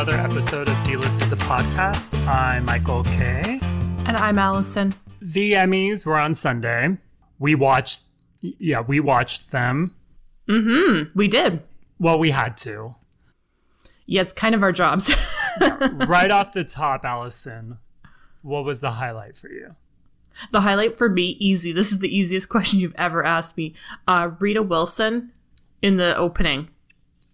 another episode of Dlisted the Podcast. I'm Michael K. And I'm Allison. The Emmys were on Sunday. We watched, yeah, we watched them. Mm-hmm. We did. Well, we had to. Yeah, it's kind of our jobs. right off the top, Allison, what was the highlight for you? The highlight for me, easy. This is the easiest question you've ever asked me. Uh, Rita Wilson in the opening.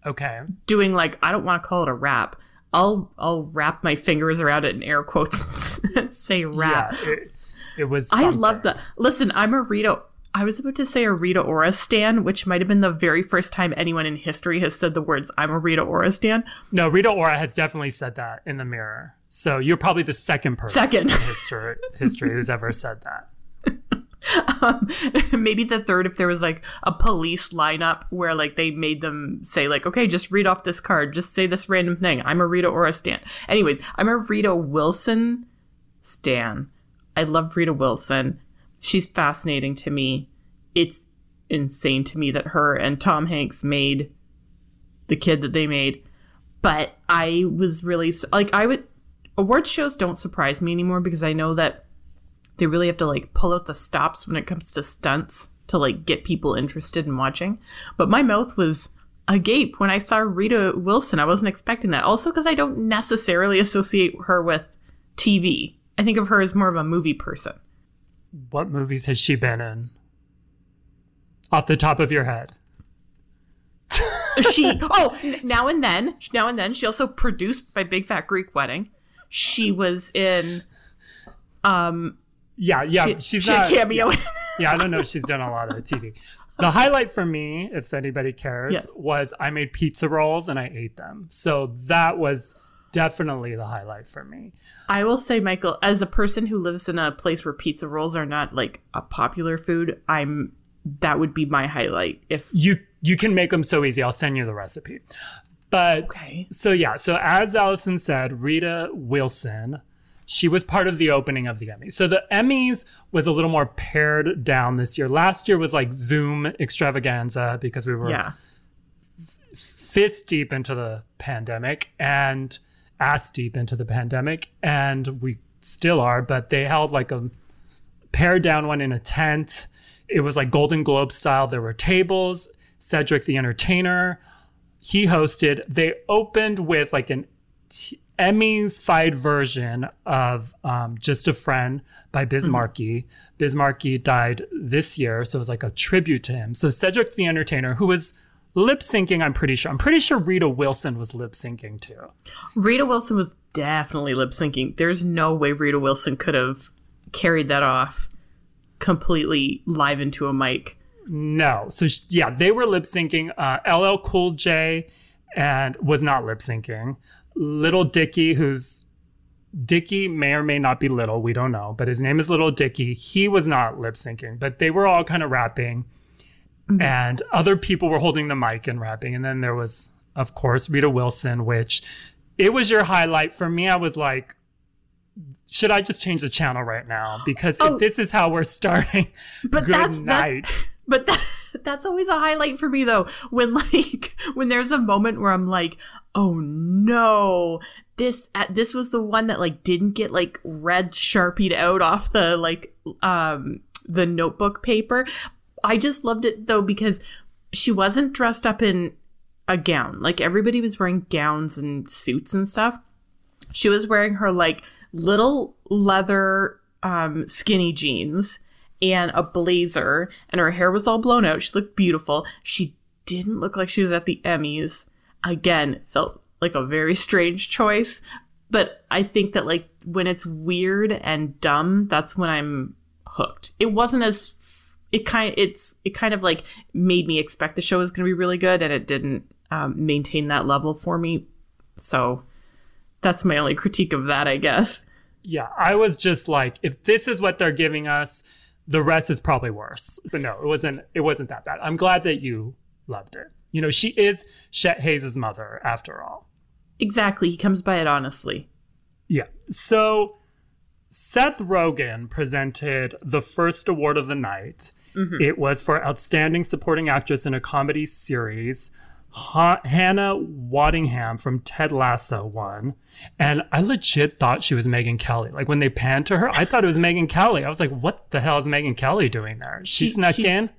Okay. Doing like I don't want to call it a rap. I'll I'll wrap my fingers around it in air quotes and say rap. Yeah, it, it was. Something. I love that. Listen, I'm a Rita. I was about to say a Rita Ora stan, which might have been the very first time anyone in history has said the words "I'm a Rita Ora stan." No, Rita Ora has definitely said that in the mirror. So you're probably the second person second. in history, history who's ever said that. Um, maybe the third if there was like a police lineup where like they made them say like okay just read off this card. Just say this random thing. I'm a rita ora stan. Anyways i'm a rita wilson stan. I love rita wilson. She's fascinating to me. It's insane to me that her and tom hanks made the kid that they made. But i was really like i would award shows don't surprise me anymore because i know that they really have to like pull out the stops when it comes to stunts to like get people interested in watching. But my mouth was agape when I saw Rita Wilson. I wasn't expecting that. Also because I don't necessarily associate her with TV. I think of her as more of a movie person. What movies has she been in? Off the top of your head. she oh now and then now and then she also produced my big fat greek wedding she was in um yeah, yeah, she, she's she not. cameo. Yeah, yeah, I don't know. She's done a lot of TV. The highlight for me, if anybody cares, Yes. was I made pizza rolls and I ate them. So that was definitely the highlight for me. I will say, Michael, as a person who lives in a place where pizza rolls are not like a popular food, I'm that would be my highlight. If You you can make them so easy. I'll send you the recipe. But Okay. so yeah, so as Allison said, Rita Wilson, she was part of the opening of the Emmys. So the Emmys was a little more pared down this year. Last year was like Zoom extravaganza because we were yeah, fist deep into the pandemic and ass deep into the pandemic and we still are but they held like a pared down one in a tent. It was like golden globe style. There were tables. Cedric the entertainer he hosted. They opened with like an t- emmys fied version of um, just a friend by markie biz markie died this year so it was like a tribute to him so cedric the entertainer who was lip syncing i'm pretty sure i'm pretty sure rita wilson was lip syncing too Rita Wilson was definitely lip syncing. There's no way Rita Wilson could have carried that off completely live into a mic. No. So yeah, they were lip syncing. Uh, LL Cool J and was not lip syncing. Little Dicky, who's Dicky may or may not be little, we don't know, but his name is Little Dicky. He was not lip syncing, but they were all kind of rapping, mm-hmm. and other people were holding the mic and rapping. And then there was, of course, Rita Wilson, which it was your highlight for me. I was like, should I just change the channel right now? Because Oh. if this is how we're starting, But good that's- night. that's- But that, that's always a highlight for me though. When like when there's a moment where I'm like, "Oh no, this uh, this was the one that like didn't get like red sharpied out off the like um the notebook paper." I just loved it though because she wasn't dressed up in a gown. Like everybody was wearing gowns and suits and stuff. She was wearing her like little leather um, skinny jeans and a blazer, and her hair was all blown out. She looked beautiful. She didn't look like she was at the Emmys. Again, felt like a very strange choice, but I think that like when it's weird and dumb, that's when I'm hooked. It wasn't as it kind it's it kind of like made me expect the show was going to be really good, and it didn't um, maintain that level for me. So that's my only critique of that, I guess. Yeah, I was just like, if this is what they're giving us, the rest is probably worse. But no, it wasn't. It wasn't that bad. I'm glad that you loved it. You know, she is Chet Hanks' mother after all. Exactly. He comes by it honestly. Yeah. So Seth Rogen presented the first award of the night. Mm-hmm. It was for Outstanding Supporting Actress in a Comedy Series Ha- Hannah Waddingham from Ted Lasso won, and I legit thought she was Megyn Kelly. Like when they panned to her, I thought it was Megyn Kelly. I was like, "What the hell is Megyn Kelly doing there?" She, She- snuck she- in.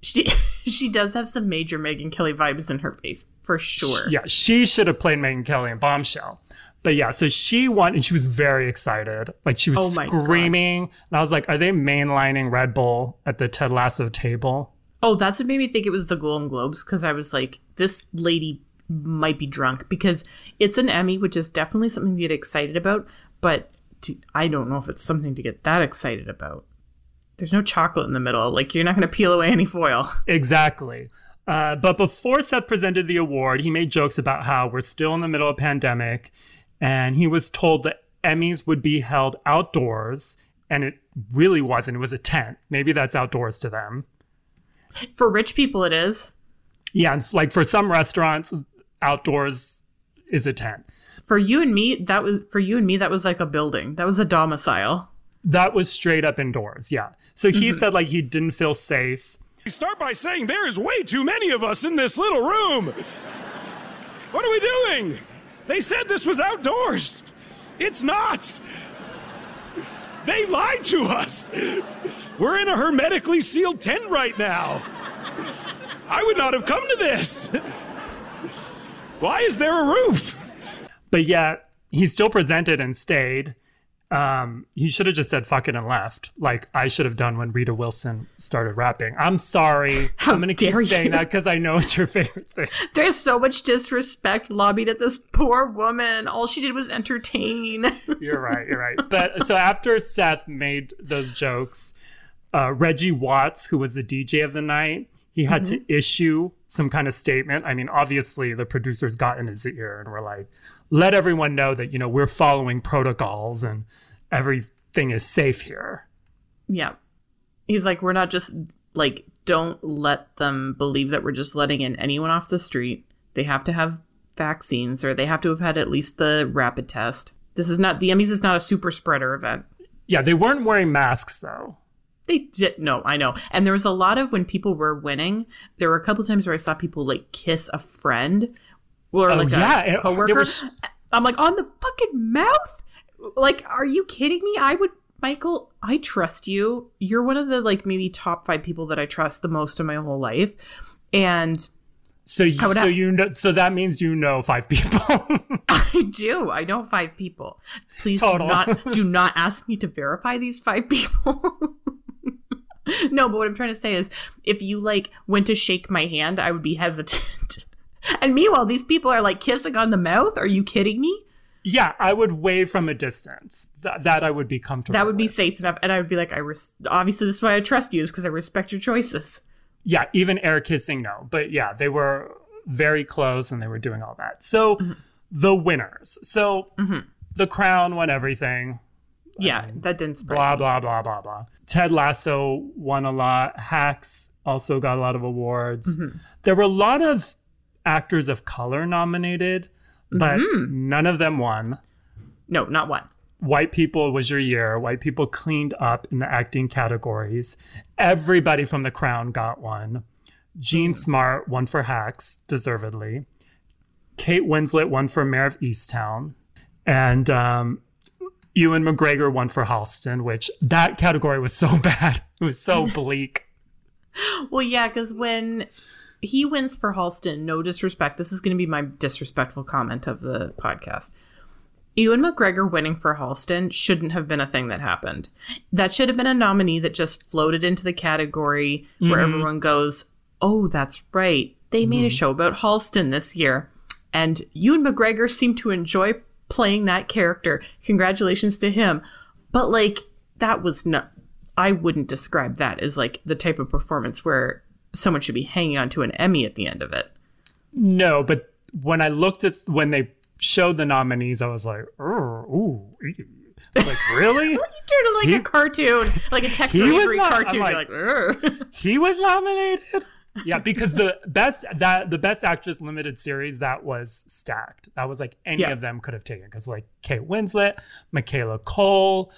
She she does have some major Megyn Kelly vibes in her face for sure. Yeah, she should have played Megyn Kelly in Bombshell. But yeah, so she won, and she was very excited. Like she was Oh my God. screaming, and I was like, "Are they mainlining Red Bull at the Ted Lasso table?" Oh, that's what made me think it was the Golden Globes because I was like, this lady might be drunk because it's an Emmy, which is definitely something to get excited about. But to, I don't know if it's something to get that excited about. There's no chocolate in the middle. Like you're not going to peel away any foil. Exactly. Uh, but before Seth presented the award, he made jokes about how we're still in the middle of a pandemic, and he was told that Emmys would be held outdoors, and it really wasn't. It was a tent. Maybe that's outdoors to them. For rich people, it is. Yeah, and like for some restaurants, outdoors is a tent. For you and me, that was for you and me. That was like a building. That was a domicile. That was straight up indoors. Yeah. So he mm-hmm. said like he didn't feel safe. Start by saying there is way too many of us in this little room. What are we doing? They said this was outdoors. It's not. They lied to us. We're in a hermetically sealed tent right now. I would not have come to this. Why is there a roof? But yet he still presented and stayed. Um, he should have just said fuck it and left, like I should have done when Rita Wilson started rapping. I'm sorry. How I'm gonna keep dare saying you. that because I know it's your favorite thing. There's so much disrespect lobbied at this poor woman. All she did was entertain. You're right. You're right. But so after Seth made those jokes, uh, Reggie Watts, who was the DJ of the night, he had to issue some kind of statement. I mean, obviously the producers got in his ear and were like, "Let everyone know that you know we're following protocols and everything is safe here." Yeah. He's like, we're not just like, don't let them believe that we're just letting in anyone off the street. They have to have vaccines or they have to have had at least the rapid test. This is not, the Emmys is not a super spreader event. Yeah, they weren't wearing masks though. They did, no, I know. And there was a lot of when people were winning, there were a couple times where I saw people like kiss a friend or oh, like Oh, yeah, a coworker. was- I'm like, on the fucking mouth? Like, are you kidding me? I would, Michael, I trust you. You're one of the like maybe top five people that I trust the most in my whole life. And So, you, so have- you know, so that means you know five people. I do. I know five people. Please Total. do not do not ask me to verify these five people. no, but what I'm trying to say is if you like went to shake my hand, I would be hesitant. and meanwhile, these people are like kissing on the mouth. Are you kidding me? yeah, I would wave from a distance. Th- that I would be comfortable. That would be with. safe enough. And I would be like, I res- obviously this is why I trust you is because I respect your choices. yeah, even air kissing, no. But yeah, they were very close and they were doing all that. So Mm-hmm. the winners. So the crown won everything. Yeah, that didn't surprise Blah me. blah blah blah blah. Ted Lasso won a lot. Hacks also got a lot of awards. Mm-hmm. There were a lot of actors of color nominated, but Mm-hmm. none of them won. No, not one. White people was your year. White people cleaned up in the acting categories. Everybody from The Crown got one. Jean Smart won for Hacks, deservedly. Kate Winslet won for Mare of Easttown. And um, Ewan McGregor won for Halston, which that category was so bad. It was so bleak. Well, yeah, because when he wins for Halston, no disrespect, this is going to be my disrespectful comment of the podcast. Ewan McGregor winning for Halston shouldn't have been a thing that happened. That should have been a nominee that just floated into the category where mm-hmm. everyone goes, oh, that's right. They made a mm-hmm. show about Halston this year. And Ewan McGregor seemed to enjoy playing that character. Congratulations to him. But, like, that was not, I wouldn't describe that as, like, the type of performance where someone should be hanging on to an Emmy at the end of it. No, but when I looked at when they showed the nominees, I was like, "Oh, ooh, like really? You turned like He- a cartoon, like a Tex He was Avery not- cartoon. like- You're like, he was nominated. Yeah, because the best that the best actress limited series that was stacked. That was like any Yeah. of them could have taken because like Kate Winslet, Michaela Coel,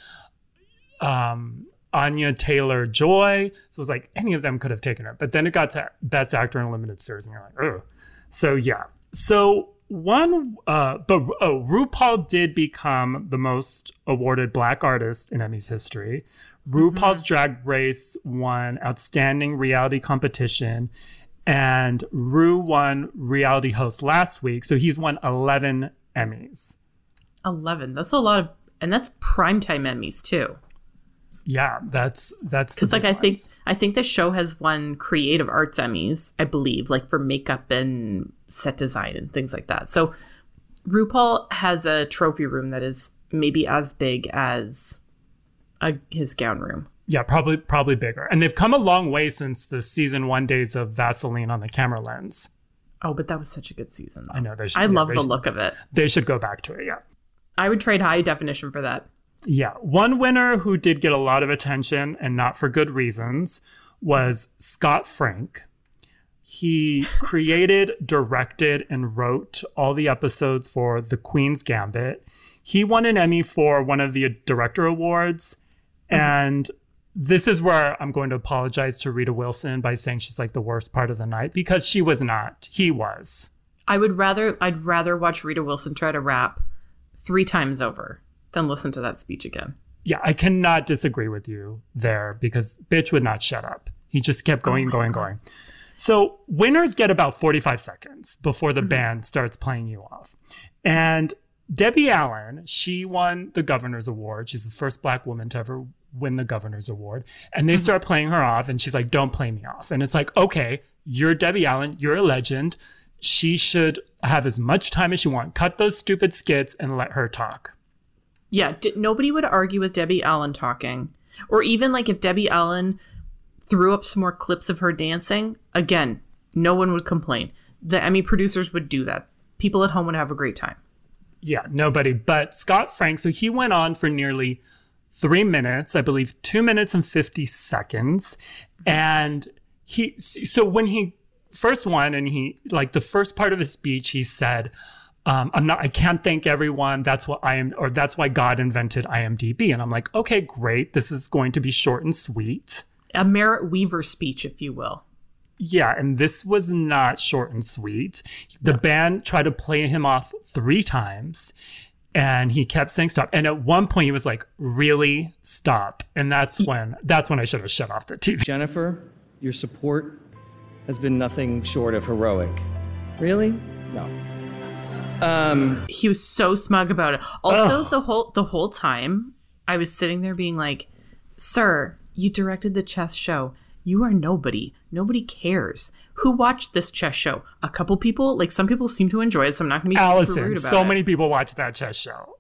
um, Anya Taylor Joy. So it's like any of them could have taken it. But then it got to best actor in a limited series, and you're like, oh, So yeah. So one, uh, but oh, RuPaul did become the most awarded Black artist in Emmys history. RuPaul's Drag Race won Outstanding Reality Competition, and Ru won Reality Host last week. So he's won 11 Emmys. 11. That's a lot of, and that's primetime Emmys too. Yeah, that's that's Because like big I think. I think the show has won creative arts Emmys, I believe, like for makeup and set design and things like that. So RuPaul has a trophy room that is maybe as big as a, his gown room. yeah, probably probably bigger. And they've come a long way since the season one days of Vaseline on the camera lens. Oh, but that was such a good season. Though. I know they should. I yeah, love they the should- look of it. They should go back to it. Yeah. I would trade high definition for that. Yeah. One winner who did get a lot of attention and not for good reasons was Scott Frank. He created, directed, and wrote all the episodes for The Queen's Gambit. He won an Emmy for one of the director awards. Mm-hmm. And this is where I'm going to apologize to Rita Wilson by saying she's like the worst part of the night because she was not. He was. I would rather I'd rather watch Rita Wilson try to rap three times over than listen to that speech again. Yeah, I cannot disagree with you there because bitch would not shut up. He just kept going, oh going, going. So winners get about 45 seconds before the mm-hmm. band starts playing you off. And Debbie Allen, she won the governor's award. She's the first black woman to ever win the governor's award. And they mm-hmm. start playing her off and she's like, don't play me off. And it's like, okay, you're Debbie Allen, you're a legend. She should have as much time as she wants. Cut those stupid skits and let her talk. Yeah, d- nobody would argue with Debbie Allen talking. Or even like if Debbie Allen threw up some more clips of her dancing, again, no one would complain. The Emmy producers would do that. People at home would have a great time. Yeah, nobody. But Scott Frank, so he went on for nearly three minutes, I believe two minutes and 50 seconds. And he, so when he first won and he, like the first part of his speech, he said, um, I'm not, I can't thank everyone. That's what I am, or that's why God invented IMDb. And I'm like, okay, great. This is going to be short and sweet. A Merritt Wever speech, if you will. Yeah, and this was not short and sweet. The band tried to play him off three times and he kept saying stop. And at one point he was like, "Really? Stop." And that's when that's when I should have shut off the TV. Jennifer, your support has been nothing short of heroic. Really? No. Um, he was so smug about it. Also, the whole the whole time I was sitting there being like, "Sir, you directed the chess show. You are nobody. Nobody cares. Who watched this chess show? A couple people. Like some people seem to enjoy it. So I'm not going to be super rude about so it. many people watch that chess show.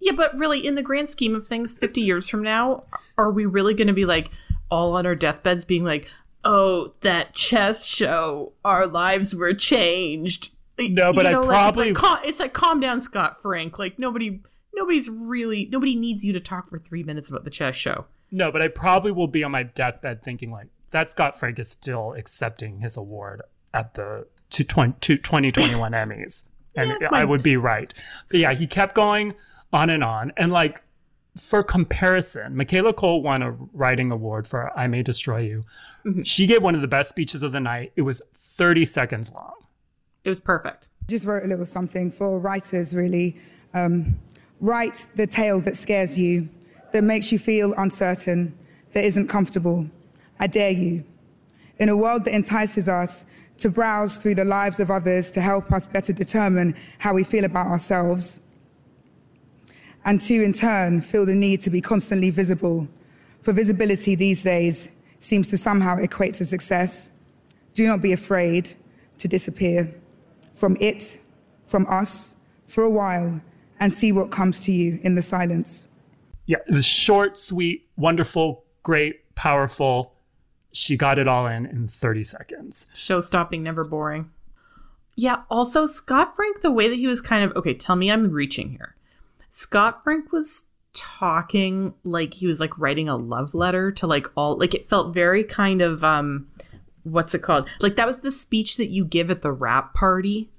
Yeah, but really, in the grand scheme of things, 50 years from now, are we really going to be like all on our deathbeds being like, "Oh, that chess show, our lives were changed." No, but I like, probably- it's, like, cal- it's like calm down, Scott Frank. Like nobody, nobody's really nobody needs you to talk for three minutes about the chess show. No, but I probably will be on my deathbed thinking like that Scott Frank is still accepting his award at the to 20, to 2021 Emmys. And Yeah, I would be right. But yeah, he kept going on and on. And like for comparison, Michaela Coel won a writing award for I May Destroy You. Mm-hmm. She gave one of the best speeches of the night. It was 30 seconds long. It was perfect. just wrote a little something for writers really. Um, write the tale that scares you that makes you feel uncertain that isn't comfortable. I dare you. In a world that entices us to browse through the lives of others to help us better determine how we feel about ourselves and to in turn feel the need to be constantly visible for visibility these days seems to somehow equate to success. Do not be afraid to disappear from it, from us, for a while, and see what comes to you in the silence. Yeah, the short, sweet, wonderful, great, powerful. She got it all in in 30 seconds. Show stopping, never boring. Yeah. Also, Scott Frank, the way that he was kind of okay. Tell me I'm reaching here. Scott Frank was talking like he was like writing a love letter to like all like it felt very kind of um what's it called? Like that was the speech that you give at the wrap party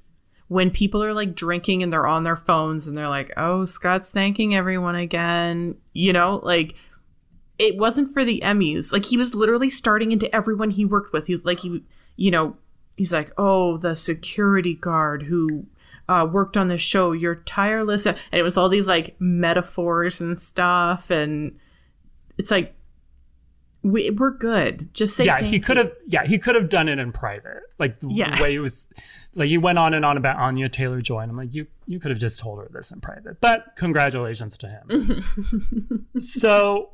when people are like drinking and they're on their phones and they're like oh scott's thanking everyone again you know? Like it wasn't for the emmys. Like he was literally starting into everyone he worked with. He's like he you know he's like, "Oh, the security guard who uh, worked on the show, you're tireless," and it was all these like metaphors and stuff, and it's like we, we're good. Just say yeah, he could have. Yeah, he could have done it in private. Like the Yeah. way it was, like you went on and on about Anya Taylor Joy, and I'm like, you you could have just told her this in private. But congratulations to him. so,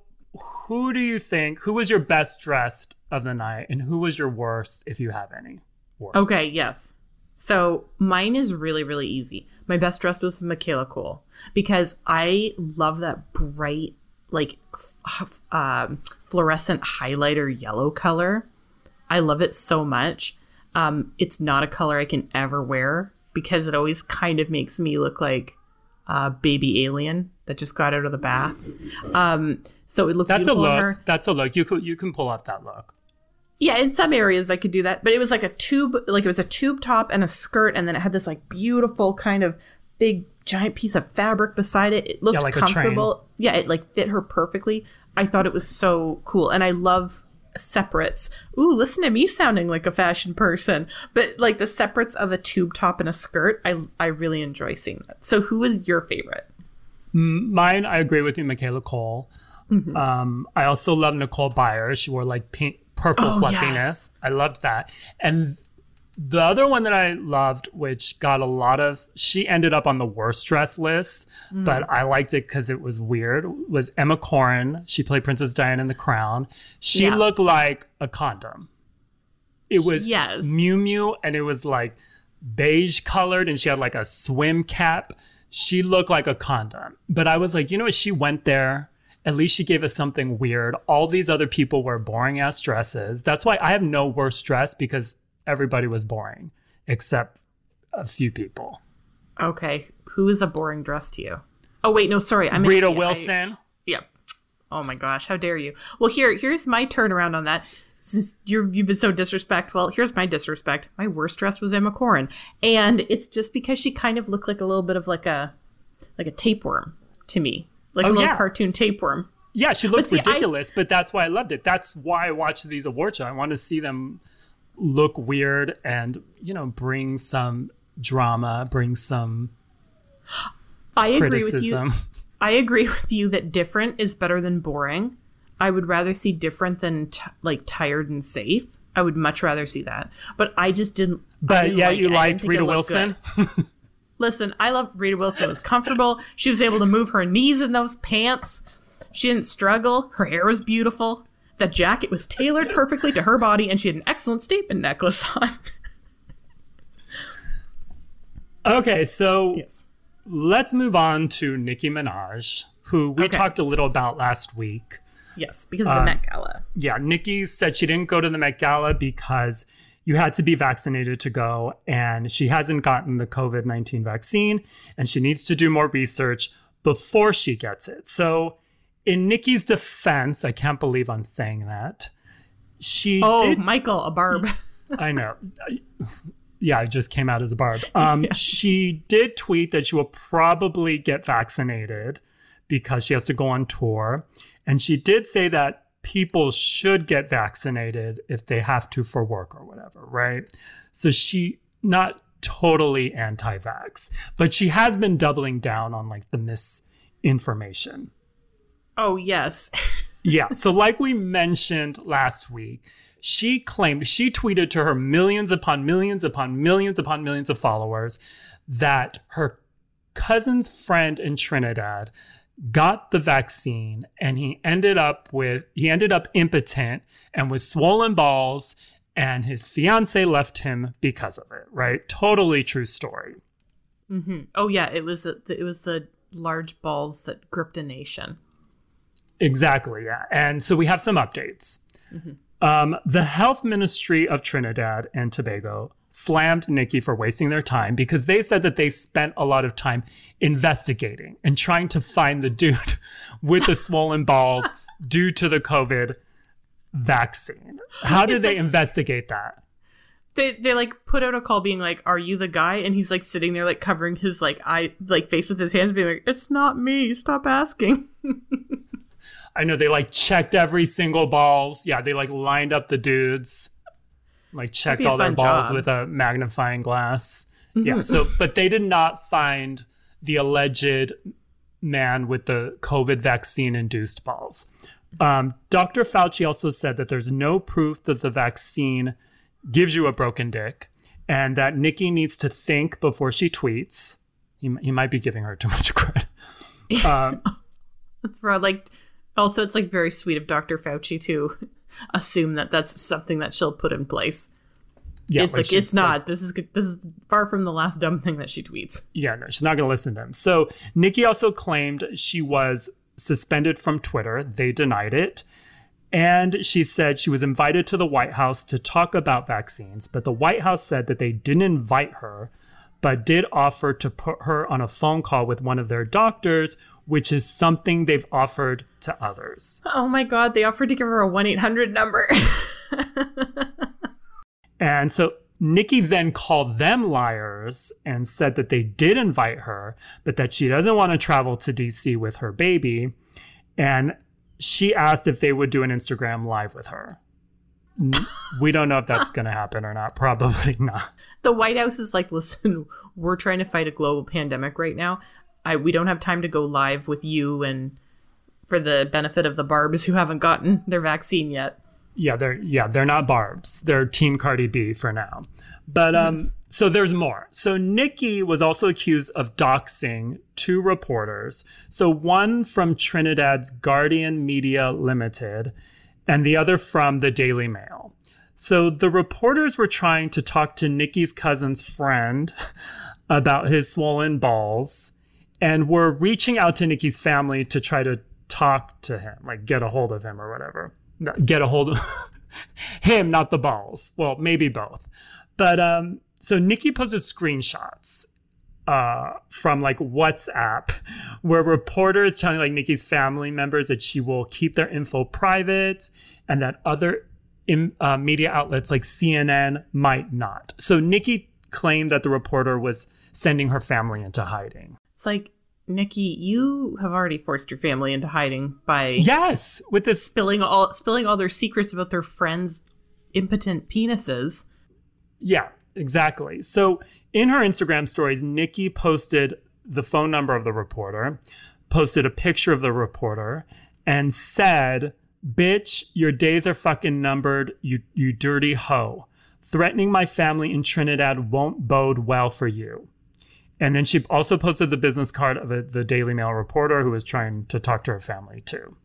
who do you think? Who was your best dressed of the night, and who was your worst, if you have any? Worst? Okay, yes. So mine is really, really easy. My best dressed was Michaela Coel because I love that bright, like f- um, fluorescent highlighter yellow color. I love it so much. Um, it's not a color I can ever wear because it always kind of makes me look like a baby alien that just got out of the bath. Um, so it looked That's a look. That's a look. You could you can pull off that look. Yeah, in some areas I could do that, but it was like a tube, like it was a tube top and a skirt, and then it had this like beautiful kind of big giant piece of fabric beside it. It looked Yeah, like comfortable. Yeah, it like fit her perfectly. I thought it was so cool, and I love separates. Ooh, listen to me sounding like a fashion person, but like the separates of a tube top and a skirt, I I really enjoy seeing that. So, who is your favorite? Mine, I agree with you, Michaela Coel. Mm-hmm. Um, I also love Nicole Byer. She wore like pink, purple Oh, fluffiness. yes. I loved that. And the other one that I loved, which got a lot of, she ended up on the worst dress list, Mm. but I liked it because it was weird. Was Emma Corrin? She played Princess Diana in The Crown. She Yeah. looked like a condom. It was Yes. Miu Miu, and it was like beige colored, and she had like a swim cap. She looked like a condom. But I was like, you know what? She went there. At least she gave us something weird. All these other people wear boring ass dresses. That's why I have no worst dress because everybody was boring except a few people. Okay, who is a boring dress to you? Oh wait, no, sorry, I'm Rita I- Wilson. Yep. Oh my gosh, how dare you? Well, here, here's my turnaround on that. Since you're you've been so disrespectful, here's my disrespect. My worst dress was Emma Corrin, and it's just because she kind of looked like a little bit of like a like a tapeworm to me, like Oh, a little yeah. cartoon tapeworm. Yeah, she looked see, I- ridiculous, but that's why I loved it. That's why I watch these award shows. I want to see them look weird and, you know, bring some drama, bring some I agree with you. I agree with you that different is better than boring. I would rather see different than t- like tired and safe. I would much rather see that. But I just didn't. But didn't yeah, like you it. Liked Rita Wilson. Listen, I love Rita Wilson. It was comfortable. She was able to move her knees in those pants. She didn't struggle. Her hair was beautiful. The jacket was tailored perfectly to her body, and she had an excellent statement necklace on. Okay, so yes. let's move on to Nicki Minaj, who we Okay. talked a little about last week. Yes, because of the um, Met Gala. Yeah, Nicki said she didn't go to the Met Gala because you had to be vaccinated to go, and she hasn't gotten the COVID 19 vaccine, and she needs to do more research before she gets it. So, in Nicki's defense, I can't believe I'm saying that. She Oh, did Michael, a barb. I know. Yeah, I just came out as a barb. Um, She did tweet that she will probably get vaccinated because she has to go on tour. And she did say that people should get vaccinated if they have to for work or whatever, right? So she not totally anti-vax, but she has been doubling down on like the misinformation. Oh, yes. Yeah. So, like we mentioned last week, she claimed, she tweeted to her millions upon millions upon millions upon millions of followers that her cousin's friend in Trinidad got the vaccine and he ended up with, he ended up impotent and with swollen balls and his fiance left him because of it, right? Totally true story. Mm-hmm. Oh yeah, it was the, it was the large balls that gripped a nation. Exactly, yeah. And so we have some updates. Um, the health ministry of Trinidad and Tobago slammed Nicki for wasting their time because they said that they spent a lot of time investigating and trying to find the dude with the swollen balls due to the COVID vaccine. How did they investigate that? They they like put out a call being like, "Are you the guy?" And he's like sitting there like covering his like eye like face with his hands, being like, "It's not me. Stop asking." I know they like checked every single balls. Yeah, they like lined up the dudes. like checked all their balls job. with a magnifying glass. Yeah. So, but they did not find the alleged man with the COVID vaccine induced balls. Um, Dr. Fauci also said that there's no proof that the vaccine gives you a broken dick and that Nicki needs to think before she tweets. He, he might be giving her too much credit. Um, That's for like. Also, it's like very sweet of Dr. Fauci to assume that that's something that she'll put in place. yeah, it's like, she's, it's not. this is this is far from the last dumb thing that she tweets. yeah, no, she's not going to listen to him. So Nicki also claimed she was suspended from Twitter. They denied it. And she said she was invited to the White House to talk about vaccines, but the White House said that they didn't invite her, but did offer to put her on a phone call with one of their doctors, which is something they've offered to others. Oh my god, they offered to give her a 1 800 number. And so Nicki then called them liars and said that they did invite her, but that she doesn't want to travel to DC with her baby. And she asked if they would do an Instagram live with her. We don't know if that's going to happen or not. Probably not. the White House is like, listen, we're trying to fight a global pandemic right now. I we don't have time to go live with you and for the benefit of the barbs who haven't gotten their vaccine yet. Yeah, they're yeah, they're not Barb's. They're Team Cardi B for now. But um so there's more. So Nicki was also accused of doxing two reporters. So one from Trinidad's Guardian Media Limited and the other from the Daily Mail. So the reporters were trying to talk to Nicki's cousin's friend about his swollen balls and were reaching out to Nicki's family to try to talk to him, like get a hold of him or whatever. Get a hold of him, not the balls. Well, maybe both. But um, so Nicki posted screenshots uh, from like WhatsApp where reporters telling like Nicki's family members that she will keep their info private and that other in, uh, media outlets like CNN might not. So Nicki claimed that the reporter was sending her family into hiding. It's like, Nicki, you have already forced your family into hiding by Yes, with this spilling all spilling all their secrets about their friends' impotent penises. Yeah, exactly. So in her Instagram stories, Nicki posted the phone number of the reporter, posted a picture of the reporter, and said, Bitch, your days are fucking numbered, you you dirty hoe. Threatening my family in Trinidad won't bode well for you. And then she also posted the business card of a, the Daily Mail reporter who was trying to talk to her family too.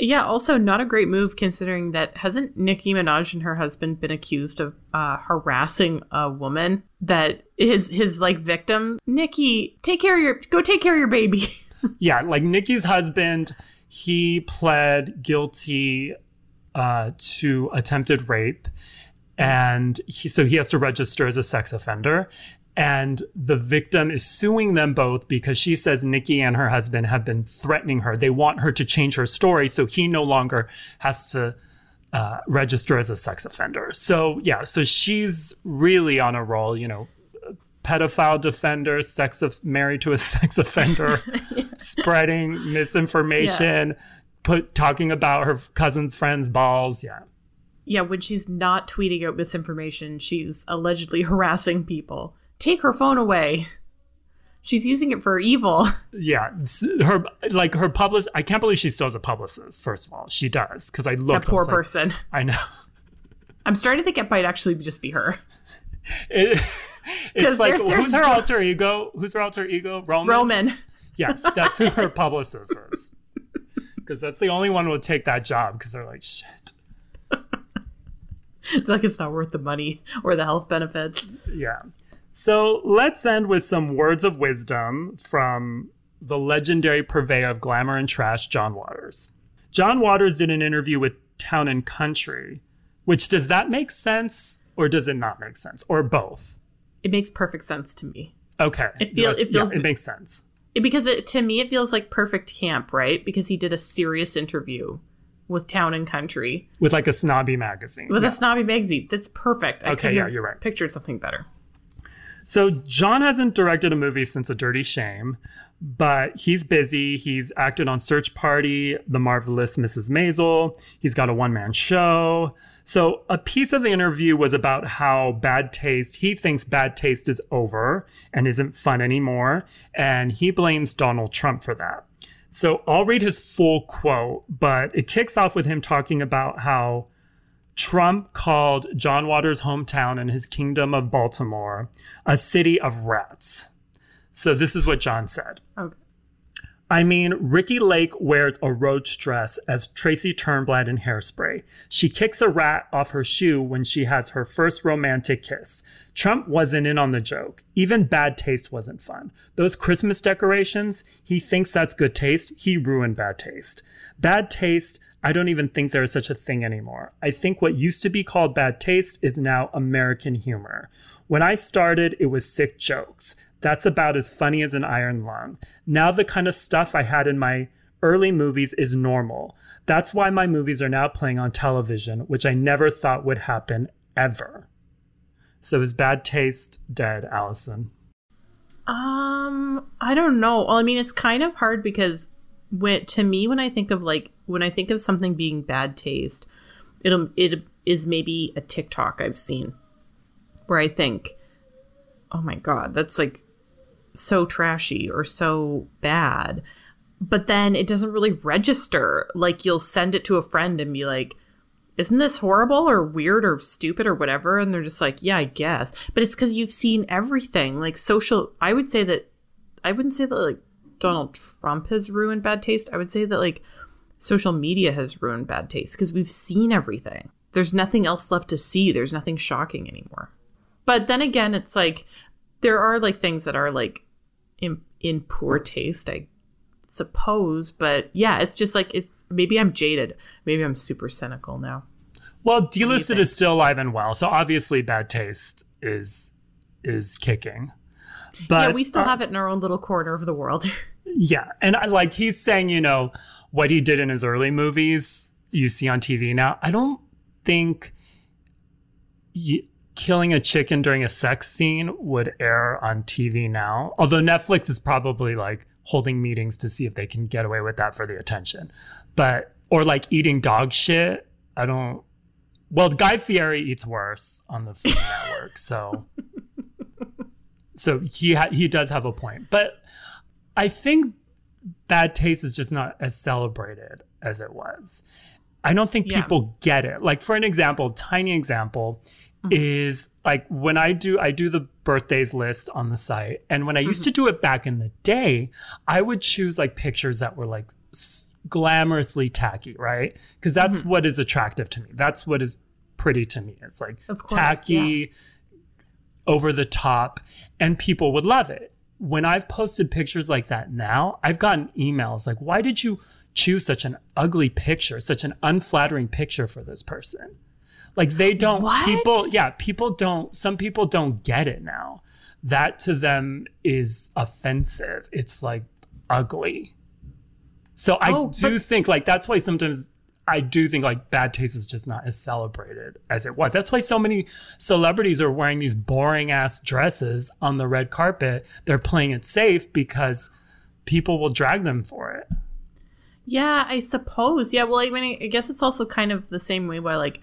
Yeah, also not a great move considering that hasn't Nicki Minaj and her husband been accused of uh, harassing a woman that his his like victim. Nicki, take care of your go take care of your baby. yeah, like Nicki's husband, he pled guilty uh, to attempted rape, and he, so he has to register as a sex offender. And the victim is suing them both because she says Nicki and her husband have been threatening her. They want her to change her story so he no longer has to uh, register as a sex offender. So, yeah, so she's really on a roll, you know, pedophile defender, sex of married to a sex offender, spreading misinformation, put talking about her cousin's friend's balls. Yeah. yeah, when she's not tweeting out misinformation, she's allegedly harassing people. Take her phone away. She's using it for evil. Yeah, her like her publicist. I can't believe she still has a publicist. First of all, she does because I That looked. I poor like, person. I know. I'm starting to think it might actually just be her. It, it's like there's- there's- who's her alter ego? Who's her alter ego? Roman. Roman. Yes, that's who her publicist is. Because that's the only one who would take that job. Because they're like, shit. It's like it's not worth the money or the health benefits. Yeah. So let's end with some words of wisdom from the legendary purveyor of glamour and trash, John Waters. John Waters did an interview with Town and Country, which does that make sense or does it not make sense or both? It makes perfect sense to me. Okay. It feel- it feels- yeah, it makes sense. It- because it, to me, it feels like perfect camp, right? Because he did a serious interview with Town and Country With like a snobby magazine. with Yeah. a snobby magazine. That's perfect. I Okay, yeah, you're right. Pictured something better. So John hasn't directed a movie since A Dirty Shame, but he's busy. He's acted on Search Party, The Marvelous Mrs. Maisel. He's got a one man show. So a piece of the interview was about how bad taste, he thinks bad taste is over and isn't fun anymore. And he blames Donald Trump for that. So I'll read his full quote, but it kicks off with him talking about how Trump called John Waters' hometown and his kingdom of Baltimore a city of rats. So this is what John said. Okay. I mean, Ricki Lake wears a roach dress as Tracy Turnblad in Hairspray. She kicks a rat off her shoe when she has her first romantic kiss. Trump wasn't in on the joke. Even bad taste wasn't fun. Those Christmas decorations, he thinks that's good taste. He ruined bad taste. Bad taste, I don't even think there is such a thing anymore. I think what used to be called bad taste is now American humor. When I started, it was sick jokes. That's about as funny as an iron lung. Now, the kind of stuff I had in my early movies is normal. That's why my movies are now playing on television, which I never thought would happen ever. So, is bad taste dead, Allison? Um, I don't know. Well, I mean, it's kind of hard because when to me, when I think of like when I think of something being bad taste, it'll it is maybe a TikTok I've seen where I think, oh my god, that's like so trashy or so bad. But then it doesn't really register. Like you'll send it to a friend and be like, isn't this horrible or weird or stupid or whatever? And they're just like, yeah, I guess. But it's because you've seen everything. Like social, I would say that, I wouldn't say that like Donald Trump has ruined bad taste. I would say that like social media has ruined bad taste because we've seen everything. There's nothing else left to see. There's nothing shocking anymore. But then again, it's like there are like things that are like in in poor taste, I suppose. But yeah, it's just like it's maybe I'm jaded. Maybe I'm super cynical now. Well, Dlisted is still alive and well, so obviously bad taste is is kicking. But yeah, we still uh, have it in our own little corner of the world. Yeah, and I like he's saying, you know, what he did in his early movies you see on TV now. I don't think y- killing a chicken during a sex scene would air on TV now. Although Netflix is probably like holding meetings to see if they can get away with that for the attention. But or like eating dog shit. I don't well, Guy Fieri eats worse on the Food Network, so so he ha- he does have a point. But I think bad taste is just not as celebrated as it was. I don't think Yeah. people get it. Like for an example, tiny example mm-hmm. is like when I do I do the birthdays list on the site and when I used to mm-hmm. do it back in the day, I would choose like pictures that were like s- glamorously tacky, right? Cuz that's mm-hmm. what is attractive to me. That's what is pretty to me. It's like coarse, tacky, over the top, and people would love it. When I've posted pictures like that now, I've gotten emails like, why did you choose such an ugly picture, such an unflattering picture for this person? Like they don't, What? people, yeah, people don't, some people don't get it now. That to them is offensive. It's like ugly. So I Oh, do but- think like that's why sometimes I do think like bad taste is just not as celebrated as it was. That's why so many celebrities are wearing these boring ass dresses on the red carpet. They're playing it safe because people will drag them for it. Yeah, I suppose. Yeah, well, I mean, I guess it's also kind of the same way why like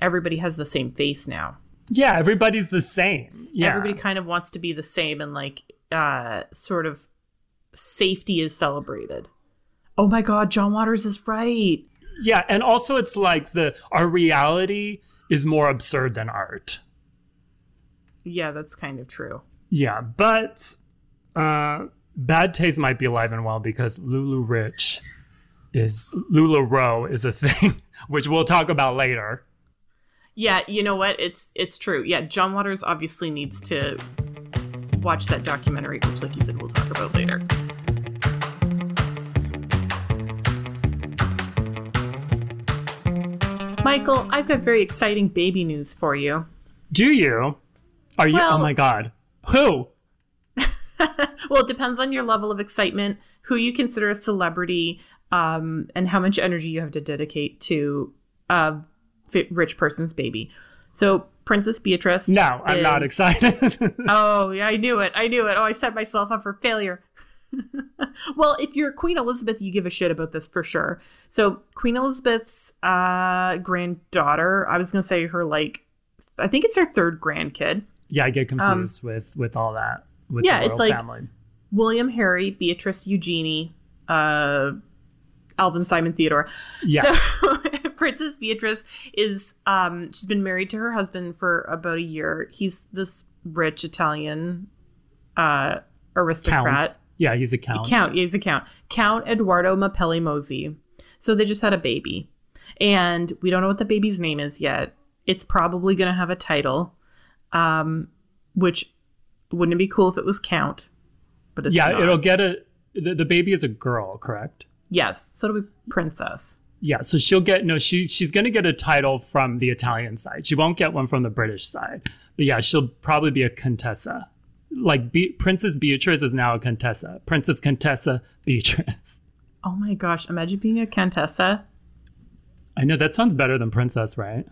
everybody has the same face now. Yeah, everybody's the same. Yeah. Everybody kind of wants to be the same, and like, uh, sort of safety is celebrated. Oh my God, John Waters is right. Yeah, and also it's like the our reality is more absurd than art. Yeah, that's kind of true. Yeah, but uh bad taste might be alive and well because LuLaRich is LuLaRoe is a thing, which we'll talk about later. Yeah, you know what? It's it's true. Yeah, John Waters obviously needs to watch that documentary, which, like you said, we'll talk about later. Michael, I've got very exciting baby news for you. Do you? Are you? oh my god, who? Well, it depends on your level of excitement, who you consider a celebrity, um, and how much energy you have to dedicate to a rich person's baby. So Princess Beatrice. No, I'm not excited. Oh, yeah, I knew it. I knew it. Oh, I set myself up for failure. well, if you're Queen Elizabeth, you give a shit about this for sure. So, Queen Elizabeth's uh, granddaughter, I was going to say her, like, I think it's her third grandkid. yeah, I get confused with with all that. With Um, Yeah, the it's like- family. William Harry, Beatrice Eugenie, uh, Alvin Simon Theodore. Yeah. So Princess Beatrice is um she's been married to her husband for about a year. He's this rich Italian uh aristocrat. Count. Yeah, he's a count. Count, yeah, he's a count. Count Eduardo Mapelli Mozzi. So they just had a baby. And we don't know what the baby's name is yet. It's probably gonna have a title. Um which wouldn't it be cool if it was Count? But it's yeah, not. it'll get a. The, the baby is a girl, correct? Yes, so it'll be princess. Yeah, so she'll get no. She she's gonna get a title from the Italian side. She won't get one from the British side. But yeah, she'll probably be a contessa. Like Be- Princess Beatrice is now a contessa. Princess Contessa Beatrice. Oh my gosh, imagine being a Contessa. I know that sounds better than princess, right?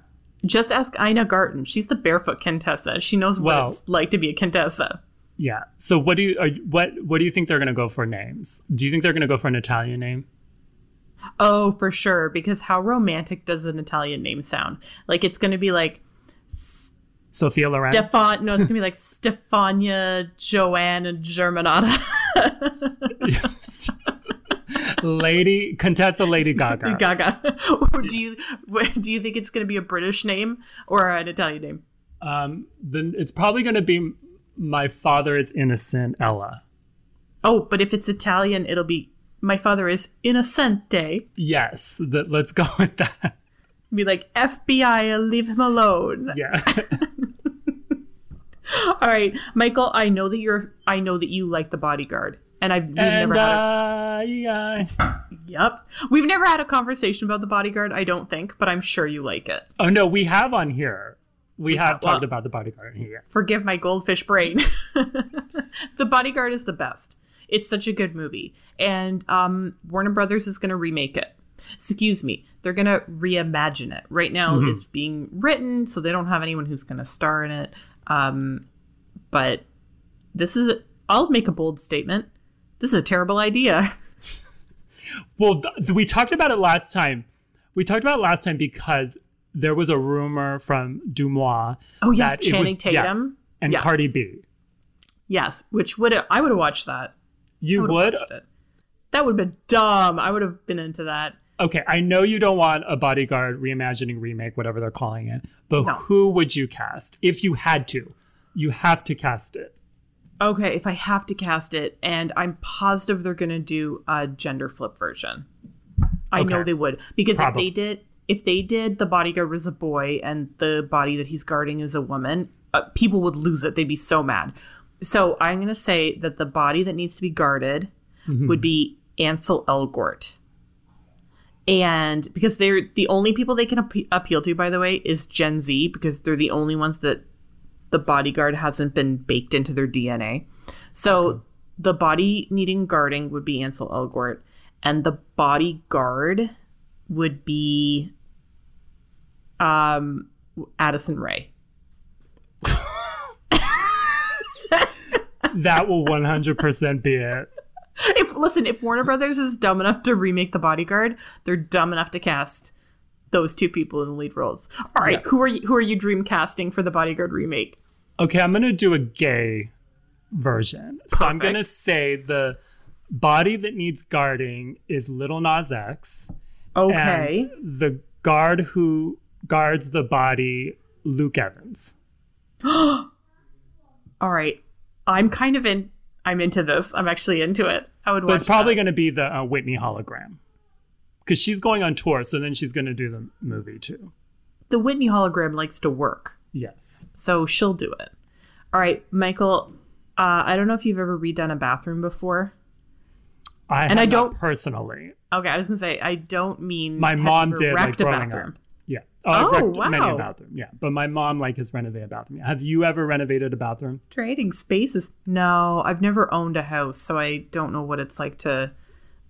Just ask Ina Garten. She's the barefoot Contessa. She knows what Well- it's like to be a Contessa. Yeah. So what do you are, what what do you think they're gonna go for names? Do you think they're gonna go for an Italian name? Oh, for sure. Because how romantic does an Italian name sound? Like it's going to be like Sophia Loren. Stefan. No, it's going to be like Stefania Joanna Germanata. Lady Contessa Lady Gaga. Gaga. do you do you think it's going to be a British name or an Italian name? Um, then it's probably gonna be My Father is Innocent Ella. Oh, but if it's Italian, it'll be My Father is Innocente. Yes, let's go with that. Be like FBI, leave him alone. Yeah. All right, Michael. I know that you're. I know that you like the Bodyguard, and I've we've and never had. A, I, I, yep, we've never had a conversation about the Bodyguard. I don't think, but I'm sure you like it. oh no, we have on here. We have have- talked well- about the bodyguard here. Forgive my goldfish brain. the Bodyguard is the best. It's such a good movie, and um, Warner Brothers is going to remake it. Excuse me, they're going to reimagine it. Right now, it's being written, so they don't have anyone who's going to star in it. Um, but this is. I'll make a bold statement. This is a terrible idea. Well, th- we talked about it last time. We talked about it last time because there was a rumor from Deuxmoi. Oh yes, that it Channing was- Tatum. yes, and Yes. Cardi B. Yes, which would I would have watched that. You would? That would have been dumb. I would have been into that. Okay, I know you don't want a bodyguard reimagining remake, whatever they're calling it, but No. who would you cast if you had to? You have to cast it. Okay, if I have to cast it, and I'm positive they're gonna do a gender flip version. I know they would because Probably. if they did, if they did, the bodyguard was a boy and the body that he's guarding is a woman. Uh, people would lose it. They'd be so mad. So I'm gonna say that the body that needs to be guarded would be Ansel Elgort. And because they're the only people they can appe- appeal to, by the way, is Gen Z because they're the only ones that the bodyguard hasn't been baked into their DNA. So the body needing guarding would be Ansel Elgort, and the bodyguard would be um Addison Rae. That will 100% be it. If listen, if Warner Brothers is dumb enough to remake the bodyguard, they're dumb enough to cast those two people in the lead roles. All right, Yeah. who are you who are you dream casting for the bodyguard remake? Okay, I'm going to do a gay version. So I'm going to say the body that needs guarding is Lil Nas X. Okay. And the guard who guards the body, Luke Evans. All right. I'm kind of in I'm into this. I'm actually into it. I would But it's probably going to be the uh, Whitney hologram. Because she's going on tour, so then she's going to do the movie too. the Whitney hologram likes to work. Yes. so she'll do it. All right, Michael. Uh, I don't know if you've ever redone a bathroom before. I And have I don't- personally. Okay, I was gonna say I don't mean My mom did like growing bathroom. up. Yeah. Oh, I've Oh, wrecked many a wow. bathroom. Yeah. But my mom like has renovated a bathroom. Have you ever renovated a bathroom? Trading spaces. No, I've never owned a house, so I don't know what it's like to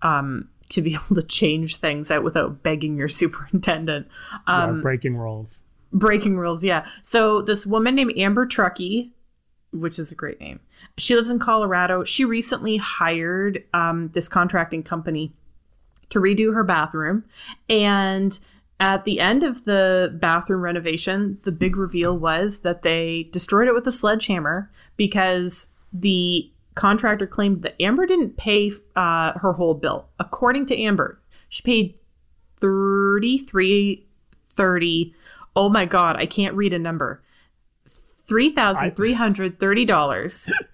um to be able to change things out without begging your superintendent. Yeah, Um breaking rules. Breaking rules, yeah. So this woman named Amber Truckee, which is a great name, she lives in Colorado. She recently hired um, this contracting company to redo her bathroom, and at the end of the bathroom renovation, the big reveal was that they destroyed it with a sledgehammer because the contractor claimed that Amber didn't pay uh, her whole bill. According to Amber, she paid thirty three thirty. Oh my god, I can't read a number. Three thousand three hundred thirty dollars.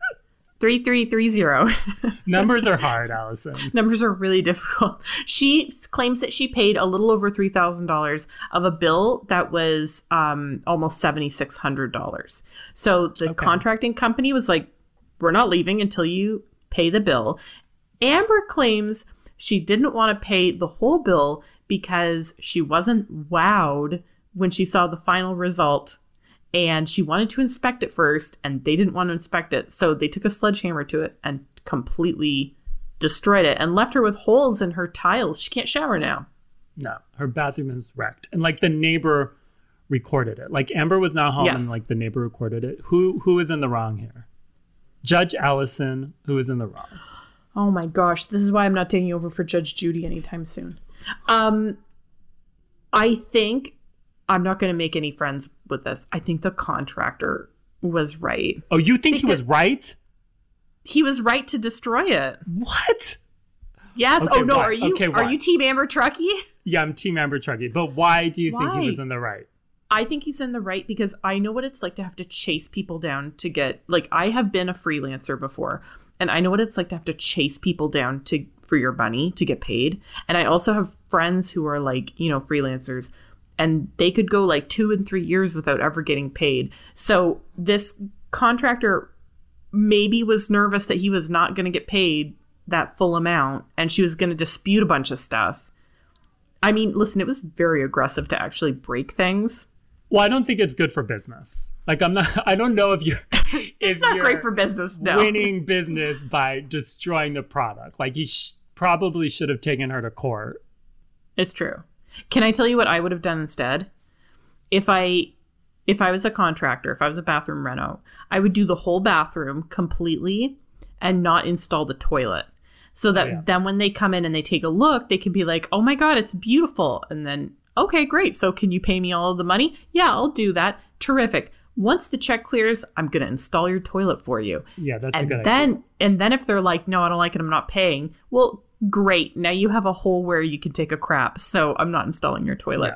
Three three three zero. Numbers are hard, Allison. Numbers are really difficult. She claims that she paid a little over three thousand dollars of a bill that was um, almost seventy six hundred dollars. So the contracting company was like, "We're not leaving until you pay the bill." Amber claims she didn't want to pay the whole bill because she wasn't wowed when she saw the final result and she wanted to inspect it first and they didn't want to inspect it so they took a sledgehammer to it and completely destroyed it and left her with holes in her tiles she can't shower now No, her bathroom is wrecked, and like the neighbor recorded it. Like Amber was not home, Yes. and like the neighbor recorded it. Who who is in the wrong here? Judge Allison, who is in the wrong? oh my gosh this is why i'm not taking over for judge judy anytime soon um i think i'm not going to make any friends with this i think the contractor was right Oh, you think he was right? he was right to destroy it What? yes Okay, oh no why? are you Okay, are why? you team amber truckee Yeah, I'm Team Amber Truckee, but why do you think he was in the right? I think he's in the right because I know what it's like to have to chase people down to get like I have been a freelancer before and I know what it's like to have to chase people down to for your money to get paid. And I also have friends who are like, you know, freelancers and they could go like 2 and 3 years without ever getting paid. So this contractor maybe was nervous that he was not going to get paid that full amount and she was going to dispute a bunch of stuff. I mean, listen, it was very aggressive to actually break things. Well, I don't think it's good for business. Like I'm not. I don't know if you're. if It's not you're great for business, no. Winning business by destroying the product. Like he sh- probably should have taken her to court. It's true. Can I tell you what I would have done instead? If I if I was a contractor, if I was a bathroom reno, I would do the whole bathroom completely and not install the toilet. So that yeah. then when they come in and they take a look, they can be like, "Oh my god, it's beautiful." And then, "Okay, great. So can you pay me all of the money?" "Yeah, I'll do that." Terrific. Once the check clears, I'm going to install your toilet for you. Yeah, that's a good then idea. and then if they're like no i don't like it i'm not paying well great now you have a hole where you can take a crap so i'm not installing your toilet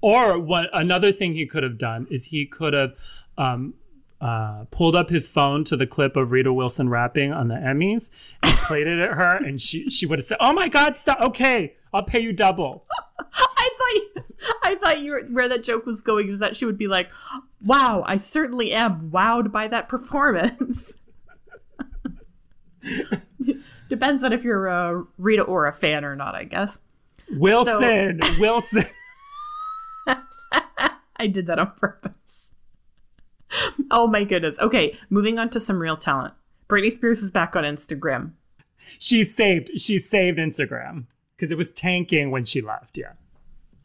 Or what? Another thing he could have done is he could have um, uh, pulled up his phone to the clip of Rita Wilson rapping on the Emmys and played it at her, and she she would have said, "Oh my God, stop! Okay, I'll pay you double." i thought you, i thought you were, where that joke was going is that she would be like wow i certainly am wowed by that performance depends on if you're a rita ora fan or not i guess Wilson, Wilson. I did that on purpose. oh my goodness. Okay, moving on to some real talent. Britney Spears is back on Instagram. She saved. She saved Instagram because it was tanking when she left. Yeah.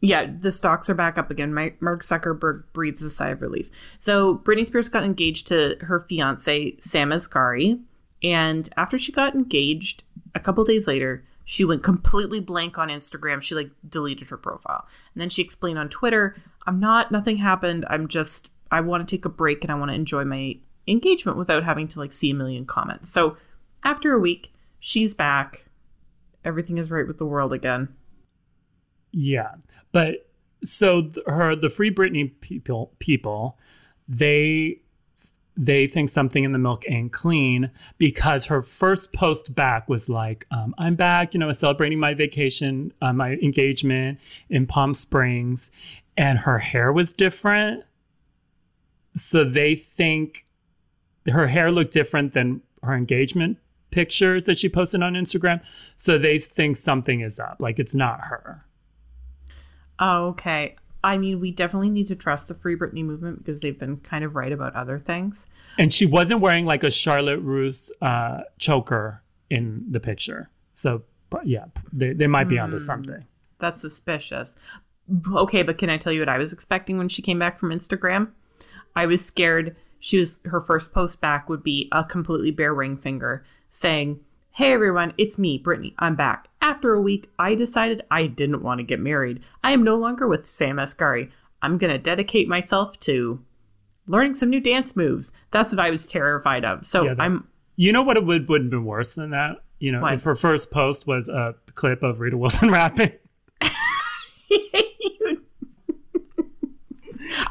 Yeah, the stocks are back up again. Mark Zuckerberg breathes a sigh of relief. So Britney Spears got engaged to her fiance Sam Asghari, and after she got engaged, a couple days later, she went completely blank on Instagram. She like deleted her profile, and then she explained on Twitter, "I'm not. Nothing happened. I'm just. I want to take a break and I want to enjoy my engagement without having to like see a million comments." So after a week, she's back. Everything is right with the world again. Yeah, but so th- her the Free Britney people people they they think something in the milk ain't clean because her first post back was like, um, "I'm back, you know, celebrating my vacation, uh, my engagement in Palm Springs," and her hair was different. So they think her hair looked different than her engagement pictures that she posted on Instagram. So they think something is up, like it's not her. Oh, okay. I mean, we definitely need to trust the Free Britney movement because they've been kind of right about other things. And she wasn't wearing like a Charlotte Russe uh, choker in the picture. So, but yeah, they, they might be onto something. That's suspicious. okay, but can I tell you what I was expecting when she came back from Instagram? I was scared she was her first post back would be a completely bare ring finger saying, Hey everyone, it's me, Britney. I'm back. After a week, I decided I didn't want to get married. I am no longer with Sam Asghari. I'm gonna dedicate myself to learning some new dance moves. That's what I was terrified of. So Yeah, that- I'm You know what it would would have been worse than that? You know, What? if her first post was a clip of Rita Wilson rapping.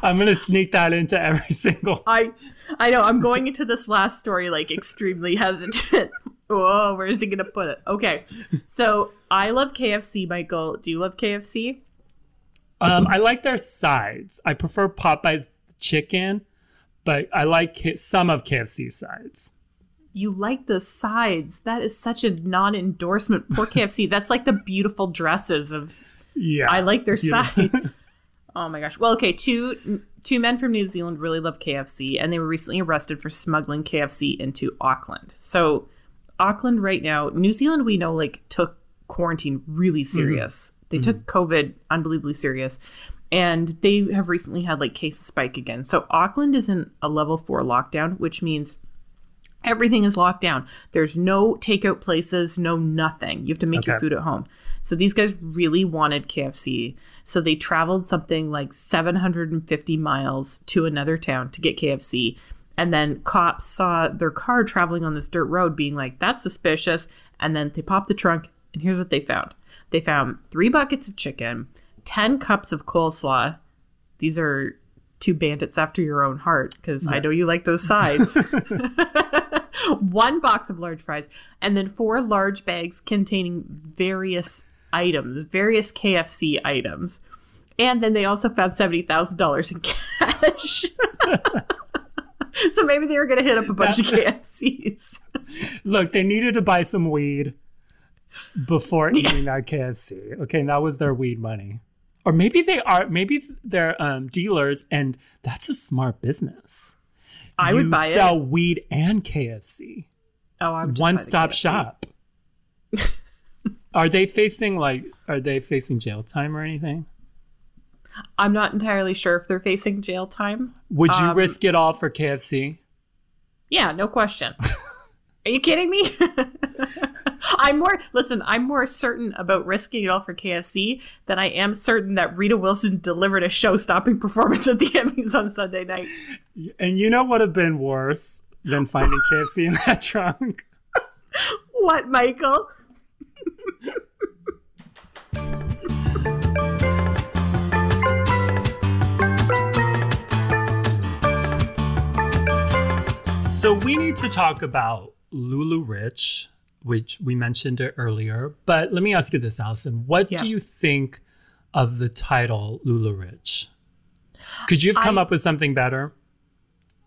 I'm gonna sneak that into every single. I I know I'm going into this last story like extremely hesitant. Whoa, where's he gonna put it? Okay, so I love KFC, Michael. Do you love KFC? Um, I like their sides. I prefer Popeye's chicken, but I like some of KFC sides. You like the sides. That is such a non-endorsement. Poor KFC. That's like the beautiful dresses of. Yeah, I like their Yeah. sides. Oh my gosh. Well, okay, two two men from New Zealand really love KFC, and they were recently arrested for smuggling KFC into Auckland. So, Auckland right now, New Zealand, we know like took quarantine really mm-hmm. serious. They took mm-hmm. COVID unbelievably serious, and they have recently had like cases spike again. So Auckland is in a level four lockdown, which means everything is locked down. There's no takeout places, no nothing. You have to make your food at home. So these guys really wanted KFC. So they traveled something like 750 miles to another town to get KFC. And then cops saw their car traveling on this dirt road, being like, that's suspicious. And then they popped the trunk, and here's what they found they found three buckets of chicken, 10 cups of coleslaw. These are two bandits after your own heart, because I know you like those sides. one box of large fries, and then four large bags containing various items, various KFC items. And then they also found $70,000 in cash. so maybe they were going to hit up a bunch of KFCs. Look, they needed to buy some weed before eating that KFC. Okay, and that was their weed money. Or maybe they are maybe they're um, dealers and that's a smart business. I would buy sell it. weed and KFC. Oh, I would One stop shop. are they facing like are they facing jail time or anything? I'm not entirely sure if they're facing jail time. Would you Um, risk it all for KFC? Yeah, no question. Are you kidding me? I'm more listen, I'm more certain about risking it all for KFC than I am certain that Rita Wilson delivered a show-stopping performance at the Emmys on Sunday night. And you know what would have been worse than finding KFC in that trunk? What, Michael? So we need to talk about LuLaRich, which we mentioned earlier. But let me ask you this, Allison. What Yeah. do you think of the title LuLaRich? Could you have come I- up with something better?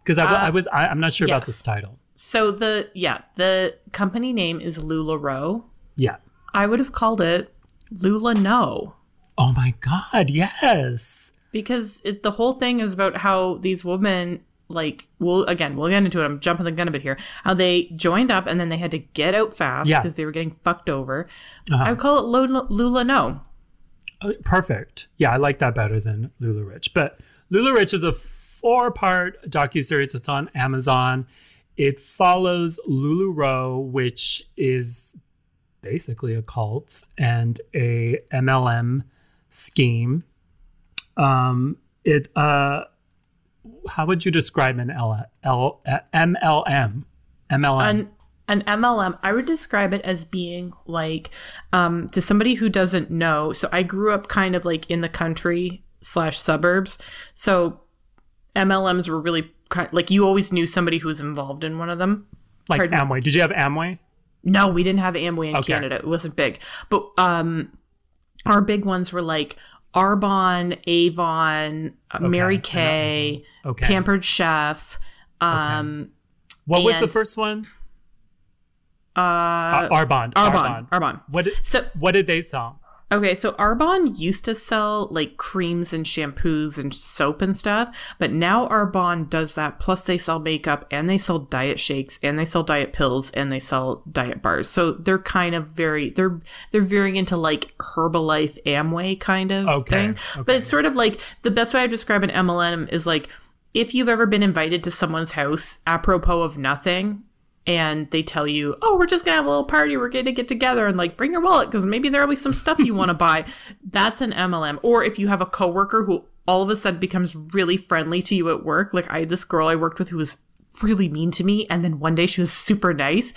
Because I, Uh, I was I, I'm not sure about this title. So the yeah, the company name is LuLaRoe. Yeah. I would have called it Lula No. Oh my God! Yes. because it, the whole thing is about how these women like well again we'll get into it i'm jumping the gun a bit here how they joined up and then they had to get out fast Yeah. because they were getting fucked over Uh-huh. i would call it lula, lula no Uh, Perfect. Yeah, I like that better than LuLaRich. But LuLaRich is a four-part docu-series that's on Amazon. It follows LuLaRoe, which is basically a cult and a MLM scheme. Um, it uh, how would you describe an L, L, MLM? MLM. an, an mlm i would describe it as being like um to somebody who doesn't know so i grew up kind of like in the country slash suburbs so mlms were really kind like you always knew somebody who was involved in one of them like pardon? Amway. Did you have Amway? No, we didn't have Amway in Okay. Canada. It wasn't big. But um our big ones were like Arbonne, Avon, uh, Mary Kay, Okay. Pampered Chef, um What was the first one? uh Uh, Arbonne. Arbonne. Arbonne. What did, So what did they sell? Okay, so Arbonne used to sell like creams and shampoos and soap and stuff, but now Arbonne does that. Plus, they sell makeup and they sell diet shakes and they sell diet pills and they sell diet bars. So they're kind of very they're they're veering into like Herbalife Amway kind of Okay, thing. But it's sort of like the best way I describe an MLM is like if you've ever been invited to someone's house apropos of nothing and they tell you, "Oh, we're just gonna have a little party. We're going to get together and like bring your wallet because maybe there'll be some stuff you want to buy." That's an MLM. Or if you have a coworker who all of a sudden becomes really friendly to you at work, like I had this girl I worked with who was really mean to me, and then one day she was super nice,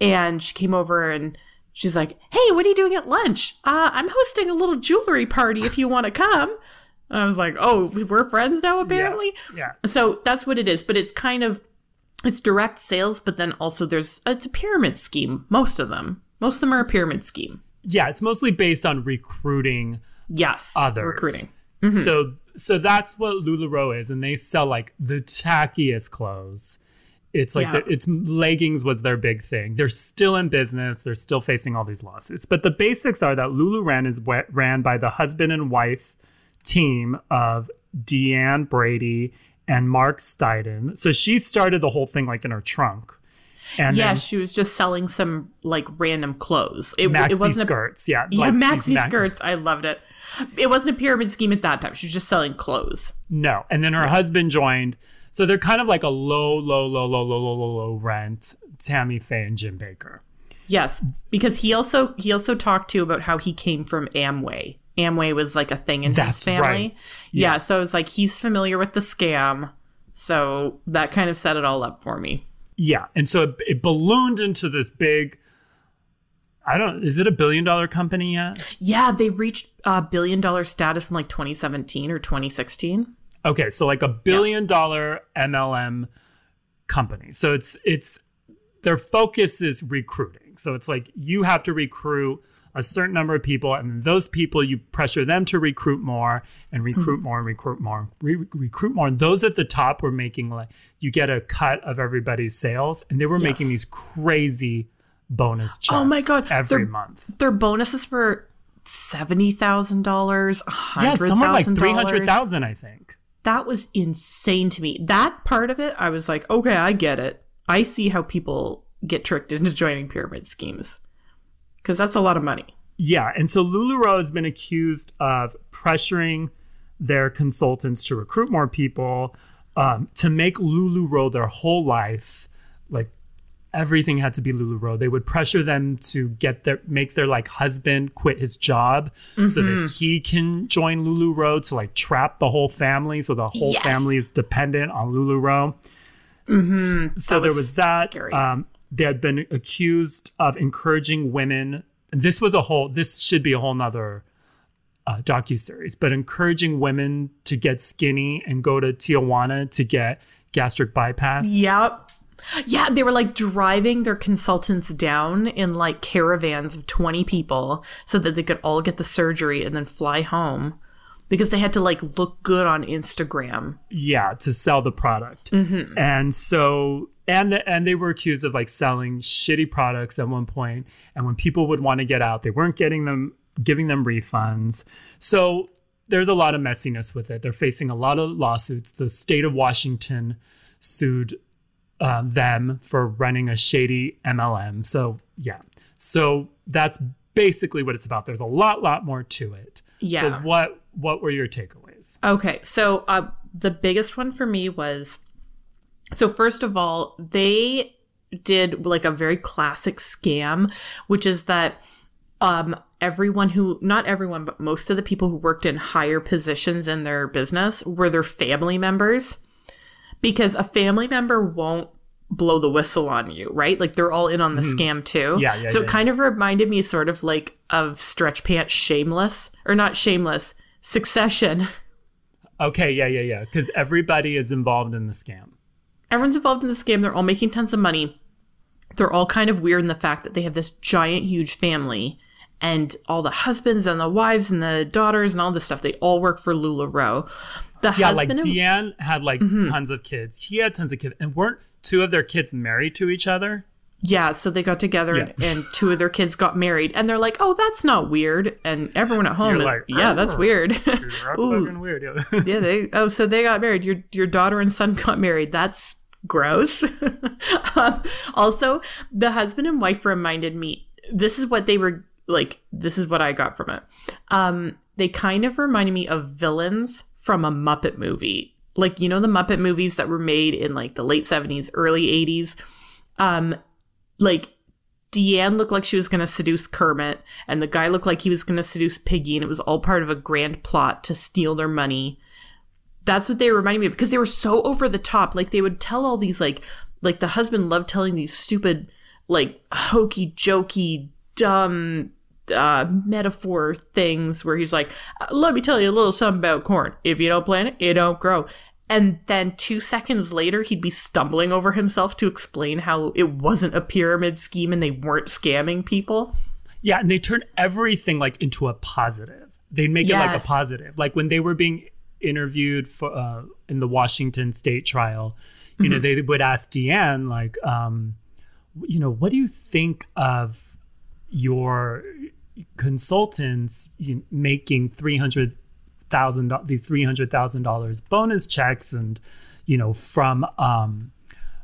and she came over and she's like, "Hey, what are you doing at lunch? Uh, I'm hosting a little jewelry party. If you want to come." And I was like, "Oh, we're friends now, apparently." Yeah. So that's what it is, but it's kind of it's direct sales, but then also there's it's a pyramid scheme. Most of them, most of them are a pyramid scheme. Yeah, it's mostly based on recruiting Yes, others. recruiting. So mm-hmm. so that's what LuLaRoe is, and they sell like the tackiest clothes. It's like Yeah. the, it's leggings was their big thing. They're still in business. They're still facing all these lawsuits. But the basics are that Luluran is wa- ran by the husband and wife team of Deanne Brady and Mark Stidham. So she started the whole thing like in her trunk. And Yeah, then she was just selling some like random clothes. It, maxi it wasn't a, skirts. yeah. yeah, like maxi skirts. I loved it. It wasn't a pyramid scheme at that time. She was just selling clothes. No. And then her husband joined. So they're kind of like a low, low, low, low, low, low, low, low rent Tammy Faye and Jim Bakker. Yes, because he also he also talked to about how he came from Amway. Amway was like a thing in That's his family. right. Yeah, Yes. so it's like he's familiar with the scam. So that kind of set it all up for me. Yeah. And so it, it ballooned into this big, I don't, is it a billion dollar company yet? Yeah, they reached uh, billion dollar status in like 2017 or 2016. Okay. So like a billion dollar MLM company. So it's, it's, their focus is recruiting. So it's like you have to recruit a certain number of people, and those people you pressure them to recruit more and recruit Hmm. more and recruit more, re- recruit more. And those at the top were making like you get a cut of everybody's sales, and they were making these crazy bonus checks. Oh my God, every they're- month. Their bonuses were seventy thousand dollars, Yeah, somewhere like three hundred thousand, I think. That was insane to me. That part of it, I was like, okay, I get it. I see how people get tricked into joining pyramid schemes because that's a lot of money. Yeah, and so LuLaRoe has been accused of pressuring their consultants to recruit more people, um, to make LuLaRoe their whole life. Like everything had to be LuLaRoe. They would pressure them to get their make their like husband quit his job so Mm-hmm. that he can join LuLaRoe to like trap the whole family, so the whole Yes. family is dependent on LuLaRoe. so That there was was that. Um, they had been accused of encouraging women. This was a whole. This should be a whole nother uh, docu series, but encouraging women to get skinny and go to Tijuana to get gastric bypass. Yep. Yeah, they were like driving their consultants down in like caravans of 20 people so that they could all get the surgery and then fly home because they had to like look good on Instagram. yeah to sell the product and so and the, and they were accused of like selling shitty products at one point and when people would want to get out they weren't getting them giving them refunds. So there's a lot of messiness with it. They're facing a lot of lawsuits. The state of washington sued uh, them for running a shady mlm so yeah. So that's basically what it's about. There's a lot lot more to it. Yeah. but what what were your takeaways? Okay, so uh, the biggest one for me was so first of all, they did like a very classic scam, which is that um everyone who not everyone but most of the people who worked in higher positions in their business were their family members because a family member won't blow the whistle on you, right? Like they're all in on the scam too. Yeah, yeah, So yeah, it kind of reminded me sort of like of Stretch Pants Shameless or not Shameless, Succession. Okay, yeah, yeah, yeah. Because everybody is involved in the scam. Everyone's involved in this game. They're all making tons of money. They're all kind of weird in the fact that they have this giant, huge family, and all the husbands and the wives and the daughters and all this stuff. They all work for LuLaRoe. The Yeah, like and- Deanne had like mm-hmm. tons of kids. He had tons of kids, and weren't two of their kids married to each other? Yeah, so they got together Yeah. and, and two of their kids got married, and they're like, "Oh, that's not weird," and everyone at home You're is, like, "Yeah, that's "Oh, weird." That's Ooh. fucking weird. Yeah. yeah, they. Oh, so they got married. Your your daughter and son got married. That's gross. um, also, the husband and wife reminded me. This is what they were like. This is what I got from it. Um, they kind of reminded me of villains from a Muppet movie. Like you know the Muppet movies that were made in like the late seventies, early eighties. Um, like Deanne looked like she was going to seduce Kermit, and the guy looked like he was going to seduce Piggy, and it was all part of a grand plot to steal their money. That's what they reminded me of because they were so over the top. Like they would tell all these like like the husband loved telling these stupid like hokey jokey dumb uh metaphor things where he's like "Uh, let me tell you a little something about corn if you don't plant it it don't grow and then two seconds later he'd be stumbling over himself to explain how it wasn't a pyramid scheme and they weren't scamming people Yeah, and they turn everything like into a positive. They make it like a positive. Like when they were being interviewed for uh, in the Washington State trial, you know, they would ask Deanne like, um, you know, what do you think of your consultants making three hundred thousand the three hundred thousand dollars bonus checks and you know from um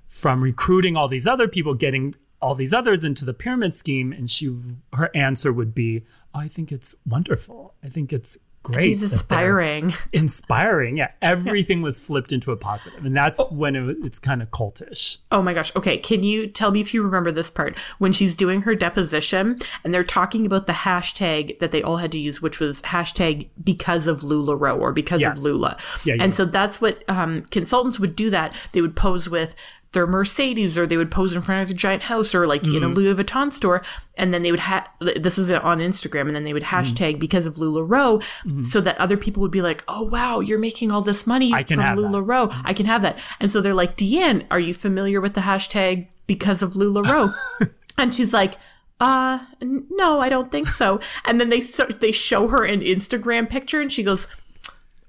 from recruiting all these other people getting all these others into the pyramid scheme? And she her answer would be oh, i think it's wonderful. I think it's great he's inspiring inspiring yeah everything was flipped into a positive and that's when it, it's kind of cultish Oh my gosh. Okay. Can you tell me if you remember this part? When she's doing her deposition and they're talking about the hashtag that they all had to use, which was hashtag because of LuLaRoe or because Yes. of Lula. Yeah, yeah. and so that's what um, consultants would do that. They would pose with their Mercedes or they would pose in front of a giant house or like Mm-hmm. in a Louis Vuitton store. And then they would have, this was on Instagram and then they would Mm-hmm. hashtag because of LuLaRoe so that other people would be like, oh wow, you're making all this money I can from. LuLaRoe. I can have that. And so they're like, Deanne, are you familiar with the hashtag because of LuLaRoe? and she's like, uh, no, I don't think so. And then they so- they show her an Instagram picture, and she goes,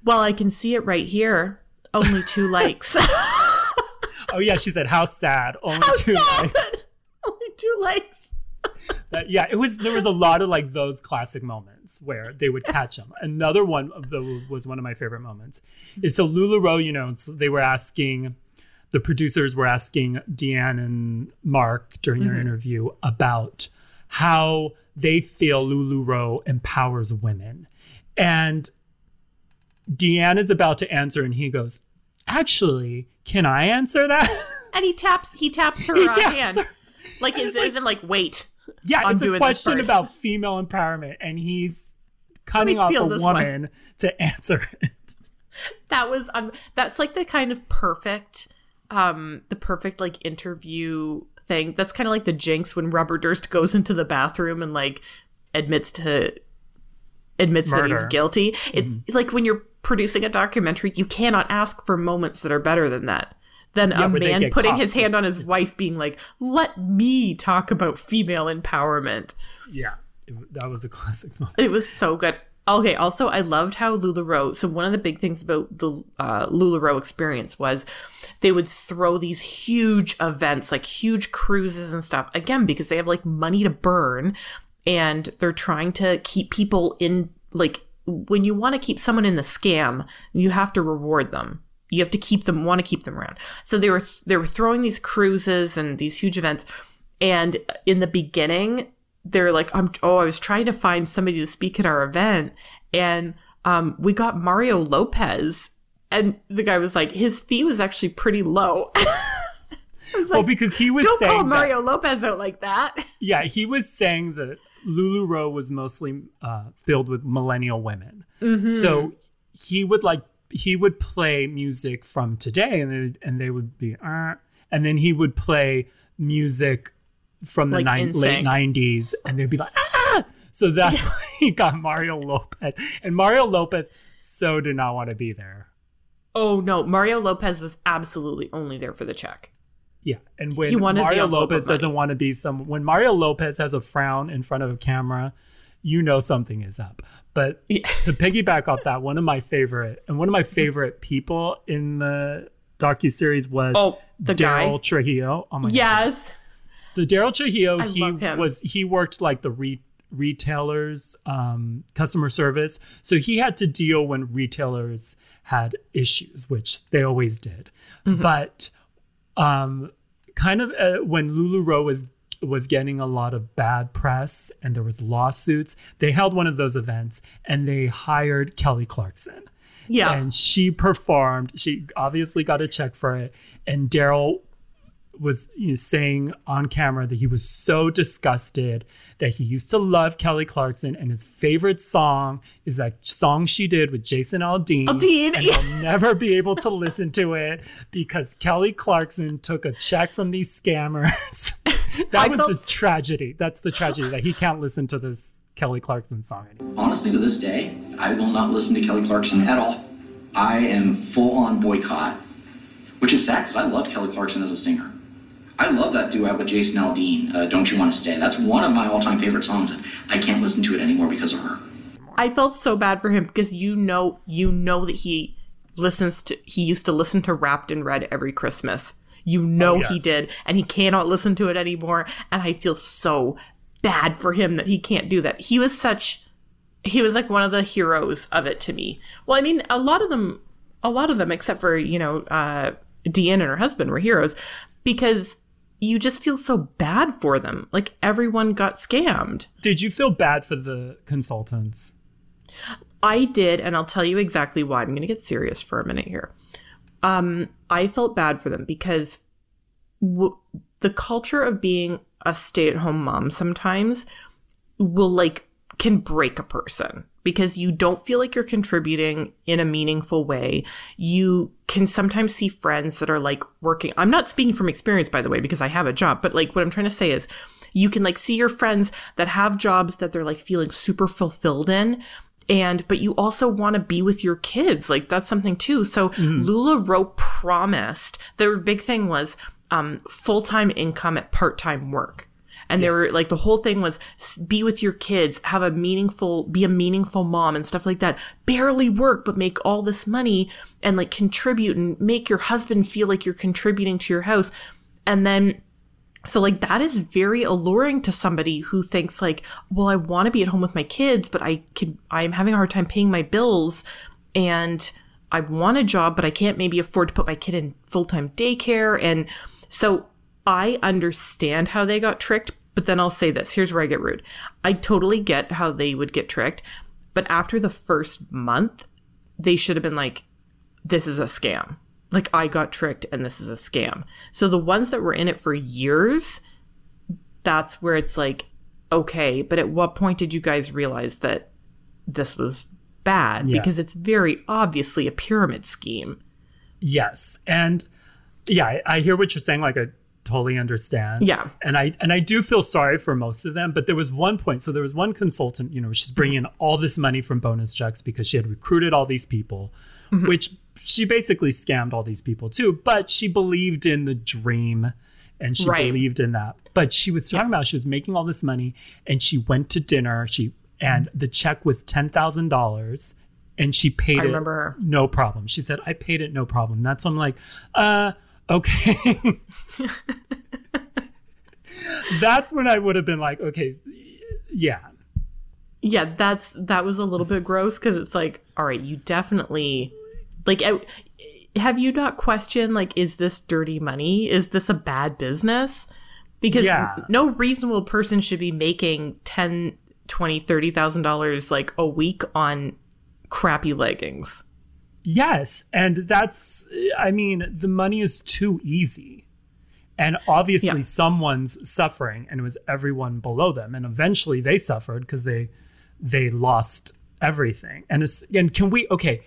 "Well, I can see it right here. Only two likes. oh yeah she said how sad only two likes. Only two likes." That- yeah, it was there was a lot of like those classic moments where they would catch them. Another one of the was one of my favorite moments. Is so Lularoe, you know, so they were asking the producers were asking Deanne and Mark during their mm-hmm. interview about how they feel Lulu Lularoe empowers women. And Deanne is about to answer and he goes, Actually, can I answer that? And he taps he taps her He taps hand, her. like it's isn't like wait. Yeah, I'm it's a question about female empowerment, and he's cutting off a this one. woman to answer it. that was um that's like the kind of perfect um the perfect like interview thing that's kind of like the jinx when robert durst goes into the bathroom and like admits to admits that he's guilty it's like when you're producing a documentary you cannot ask for moments that are better than that than Yeah, a man putting caught. his hand on his wife being like let me talk about female empowerment Yeah, it, that was a classic moment. it was so good. Okay, also I loved how LuLaRoe. So one of the big things about the uh, LuLaRoe experience was they would throw these huge events, like huge cruises and stuff. Again, because they have like money to burn, and they're trying to keep people in. Like when you want to keep someone in the scam, you have to reward them. You have to keep them, want to keep them around. So they were they were throwing these cruises and these huge events, and in the beginning they're like, I'm oh, I was trying to find somebody to speak at our event, and um, we got Mario Lopez, and the guy was like, his fee was actually pretty low. Was Well, because he was don't call that- Mario Lopez out like that. yeah, he was saying that LuLaRoe was mostly uh, filled with millennial women. Mm-hmm. So he would like he would play music from today, and they, and they would be, uh, and then he would play music from the Like nine, late '90s, and they'd be like, ah. So that's why he got Mario Lopez, and Mario Lopez so did not want to be there. Oh no, Mario Lopez was absolutely only there for the check. Yeah, and when He wanted the Mario Lopez doesn't want to be some, when Mario Lopez has a frown in front of a camera, you know something is up. But Yeah. to piggyback off that, one of my favorite and one of my favorite people in the docu series was Oh, the guy? Daryl Trujillo. Oh my god! Yes. So Daryl Trujillo, I he was he worked like the re- retailers um, customer service, so he had to deal when retailers had issues, which they always did. Mm-hmm. But um, kind of uh, when Lululemon was was getting a lot of bad press and there was lawsuits, they held one of those events and they hired Kelly Clarkson Yeah. and she performed. She obviously got a check for it, and Daryl was you know, saying on camera that he was so disgusted that he used to love Kelly Clarkson, and his favorite song is that song she did with Jason Aldean. Aldean, and yeah. he'll never be able to listen to it because Kelly Clarkson took a check from these scammers. that I was felt- the tragedy. That's the tragedy that he can't listen to this Kelly Clarkson song anymore. Honestly, to this day, I will not listen to Kelly Clarkson at all. I am full on boycott, which is sad because I loved Kelly Clarkson as a singer. I love that duet with Jason Aldean, uh, Don't You Want to Stay. That's one of my all time favorite songs, and I can't listen to it anymore because of her. I felt so bad for him because you know you know that he listens to he used to listen to Wrapped in Red every Christmas. You know he yes. did, and he cannot listen to it anymore. And I feel so bad for him that he can't do that. He was such he was like one of the heroes of it to me. Well, I mean, a lot of them a lot of them, except for, you know, uh Deanne and her husband were heroes because you just feel so bad for them. Like everyone got scammed. Did you feel bad for the consultants? I did, and I'll tell you exactly why. I'm going to get serious for a minute here. Um, I felt bad for them because w- the culture of being a stay-at-home mom sometimes will like can break a person because you don't feel like you're contributing in a meaningful way. You can sometimes see friends that are like working. I'm not speaking from experience, by the way, because I have a job, but like what I'm trying to say is you can like see your friends that have jobs that they're like feeling super fulfilled in. And, but you also want to be with your kids. Like that's something too. So LuLaRoe promised their big thing was, um, full-time income at part-time work. And they were like, the whole thing was be with your kids, have a meaningful, be a meaningful mom and stuff like that. Barely work, but make all this money and like contribute and make your husband feel like you're contributing to your house. And then, so like that is very alluring to somebody who thinks like, well, I want to be at home with my kids, but I can, I'm having a hard time paying my bills and I want a job, but I can't maybe afford to put my kid in full-time daycare. And so I understand how they got tricked, but then I'll say this. Here's where I get rude. I totally get how they would get tricked, but after the first month, they should have been like, this is a scam. Like I got tricked and this is a scam. So the ones that were in it for years, that's where it's like, okay, but at what point did you guys realize that this was bad? Yeah. Because it's very obviously a pyramid scheme. Yes, and yeah, I, I hear what you're saying. Like, I totally understand. Yeah. and I and I do feel sorry for most of them. But there was one point. So there was one consultant. You know, she's bringing in all this money from bonus checks because she had recruited all these people, mm-hmm. which she basically scammed all these people too. But she believed in the dream. And she Right. believed in that. But she was talking about she was making all this money and she went to dinner. She and mm-hmm. the check was ten thousand dollars and she paid I it remember her. no problem. She said, I paid it no problem. That's when I'm like, uh, okay. That's when I would have been like, okay, yeah. yeah that's that was a little bit gross because it's like all right you definitely like I- have you not questioned like is this dirty money is this a bad business because Yeah. no reasonable person should be making 10 20 30 thousand dollars like a week on crappy leggings Yes. And that's, I mean, the money is too easy. And obviously, Yeah. someone's suffering, and it was everyone below them. And eventually, they suffered because they they lost everything. And it's and can we okay?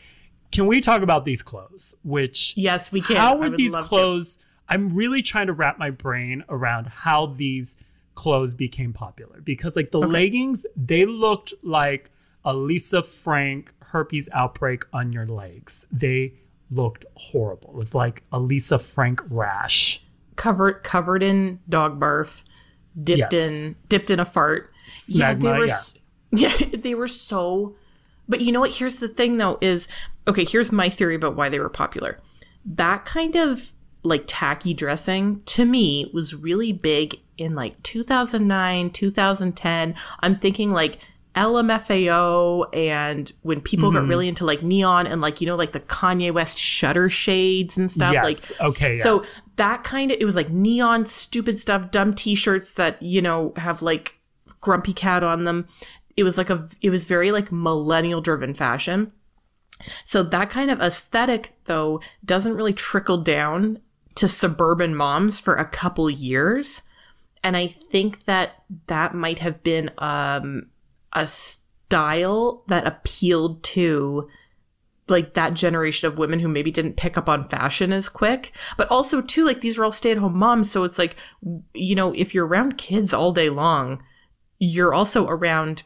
Can we talk about these clothes? Which yes we can how were these love to. clothes i'm really trying to wrap my brain around how these clothes became popular because like the leggings they looked like a lisa frank herpes outbreak on your legs they looked horrible it was like a lisa frank rash covered covered in dog barf dipped Yes. in dipped in a fart yeah they were yeah. yeah they were so but you know what here's the thing though is okay here's my theory about why they were popular that kind of like tacky dressing to me was really big in like 2009, 2010. I'm thinking like LMFAO and when people got really into like neon and like you know like the Kanye West shutter shades and stuff Yes. like Okay, yeah. So that kind of it was like neon stupid stuff, dumb t-shirts that you know have like grumpy cat on them. It was like a it was very like millennial driven fashion. So that kind of aesthetic though doesn't really trickle down to suburban moms for a couple years. And I think that that might have been um a style that appealed to like that generation of women who maybe didn't pick up on fashion as quick but also too like these are all stay-at-home moms so it's like you know if you're around kids all day long you're also around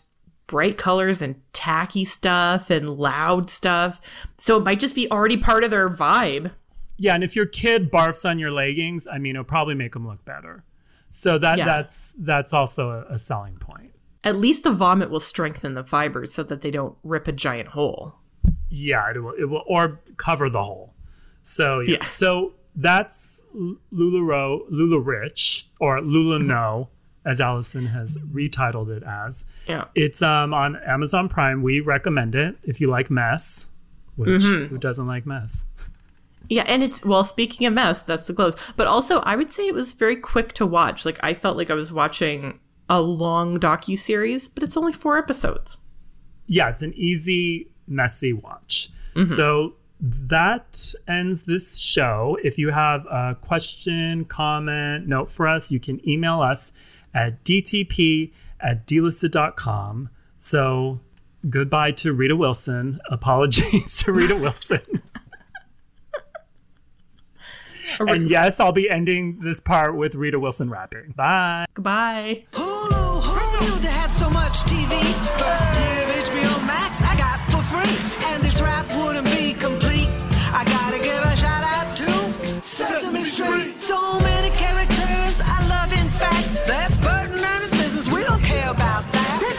bright colors and tacky stuff and loud stuff so it might just be already part of their vibe Yeah, and if your kid barfs on your leggings, I mean, it'll probably make them look better. So that Yeah. that's that's also a, a selling point. At least the vomit will strengthen the fibers so that they don't rip a giant hole Yeah, it will, it will or cover the hole. So yeah, Yeah. so that's LuLaRoe, Lula Rich or Lula No, as Allison has retitled it as. yeah It's um on Amazon Prime. We recommend it if you like mess. Which who doesn't like mess? Yeah, and it's well, speaking of mess, that's the clothes. But also, I would say it was very quick to watch. Like I felt like I was watching a long docu series, but it's only four episodes. yeah, it's an easy, messy watch. Mm-hmm. So that ends this show. If you have a question, comment, note for us, you can email us at dtp at dlisted.com. So goodbye to Rita Wilson. Apologies to Rita Wilson. And yes, I'll be ending this part with Rita Wilson rapping. Bye. Goodbye. Hulu, who knew they had so much TV?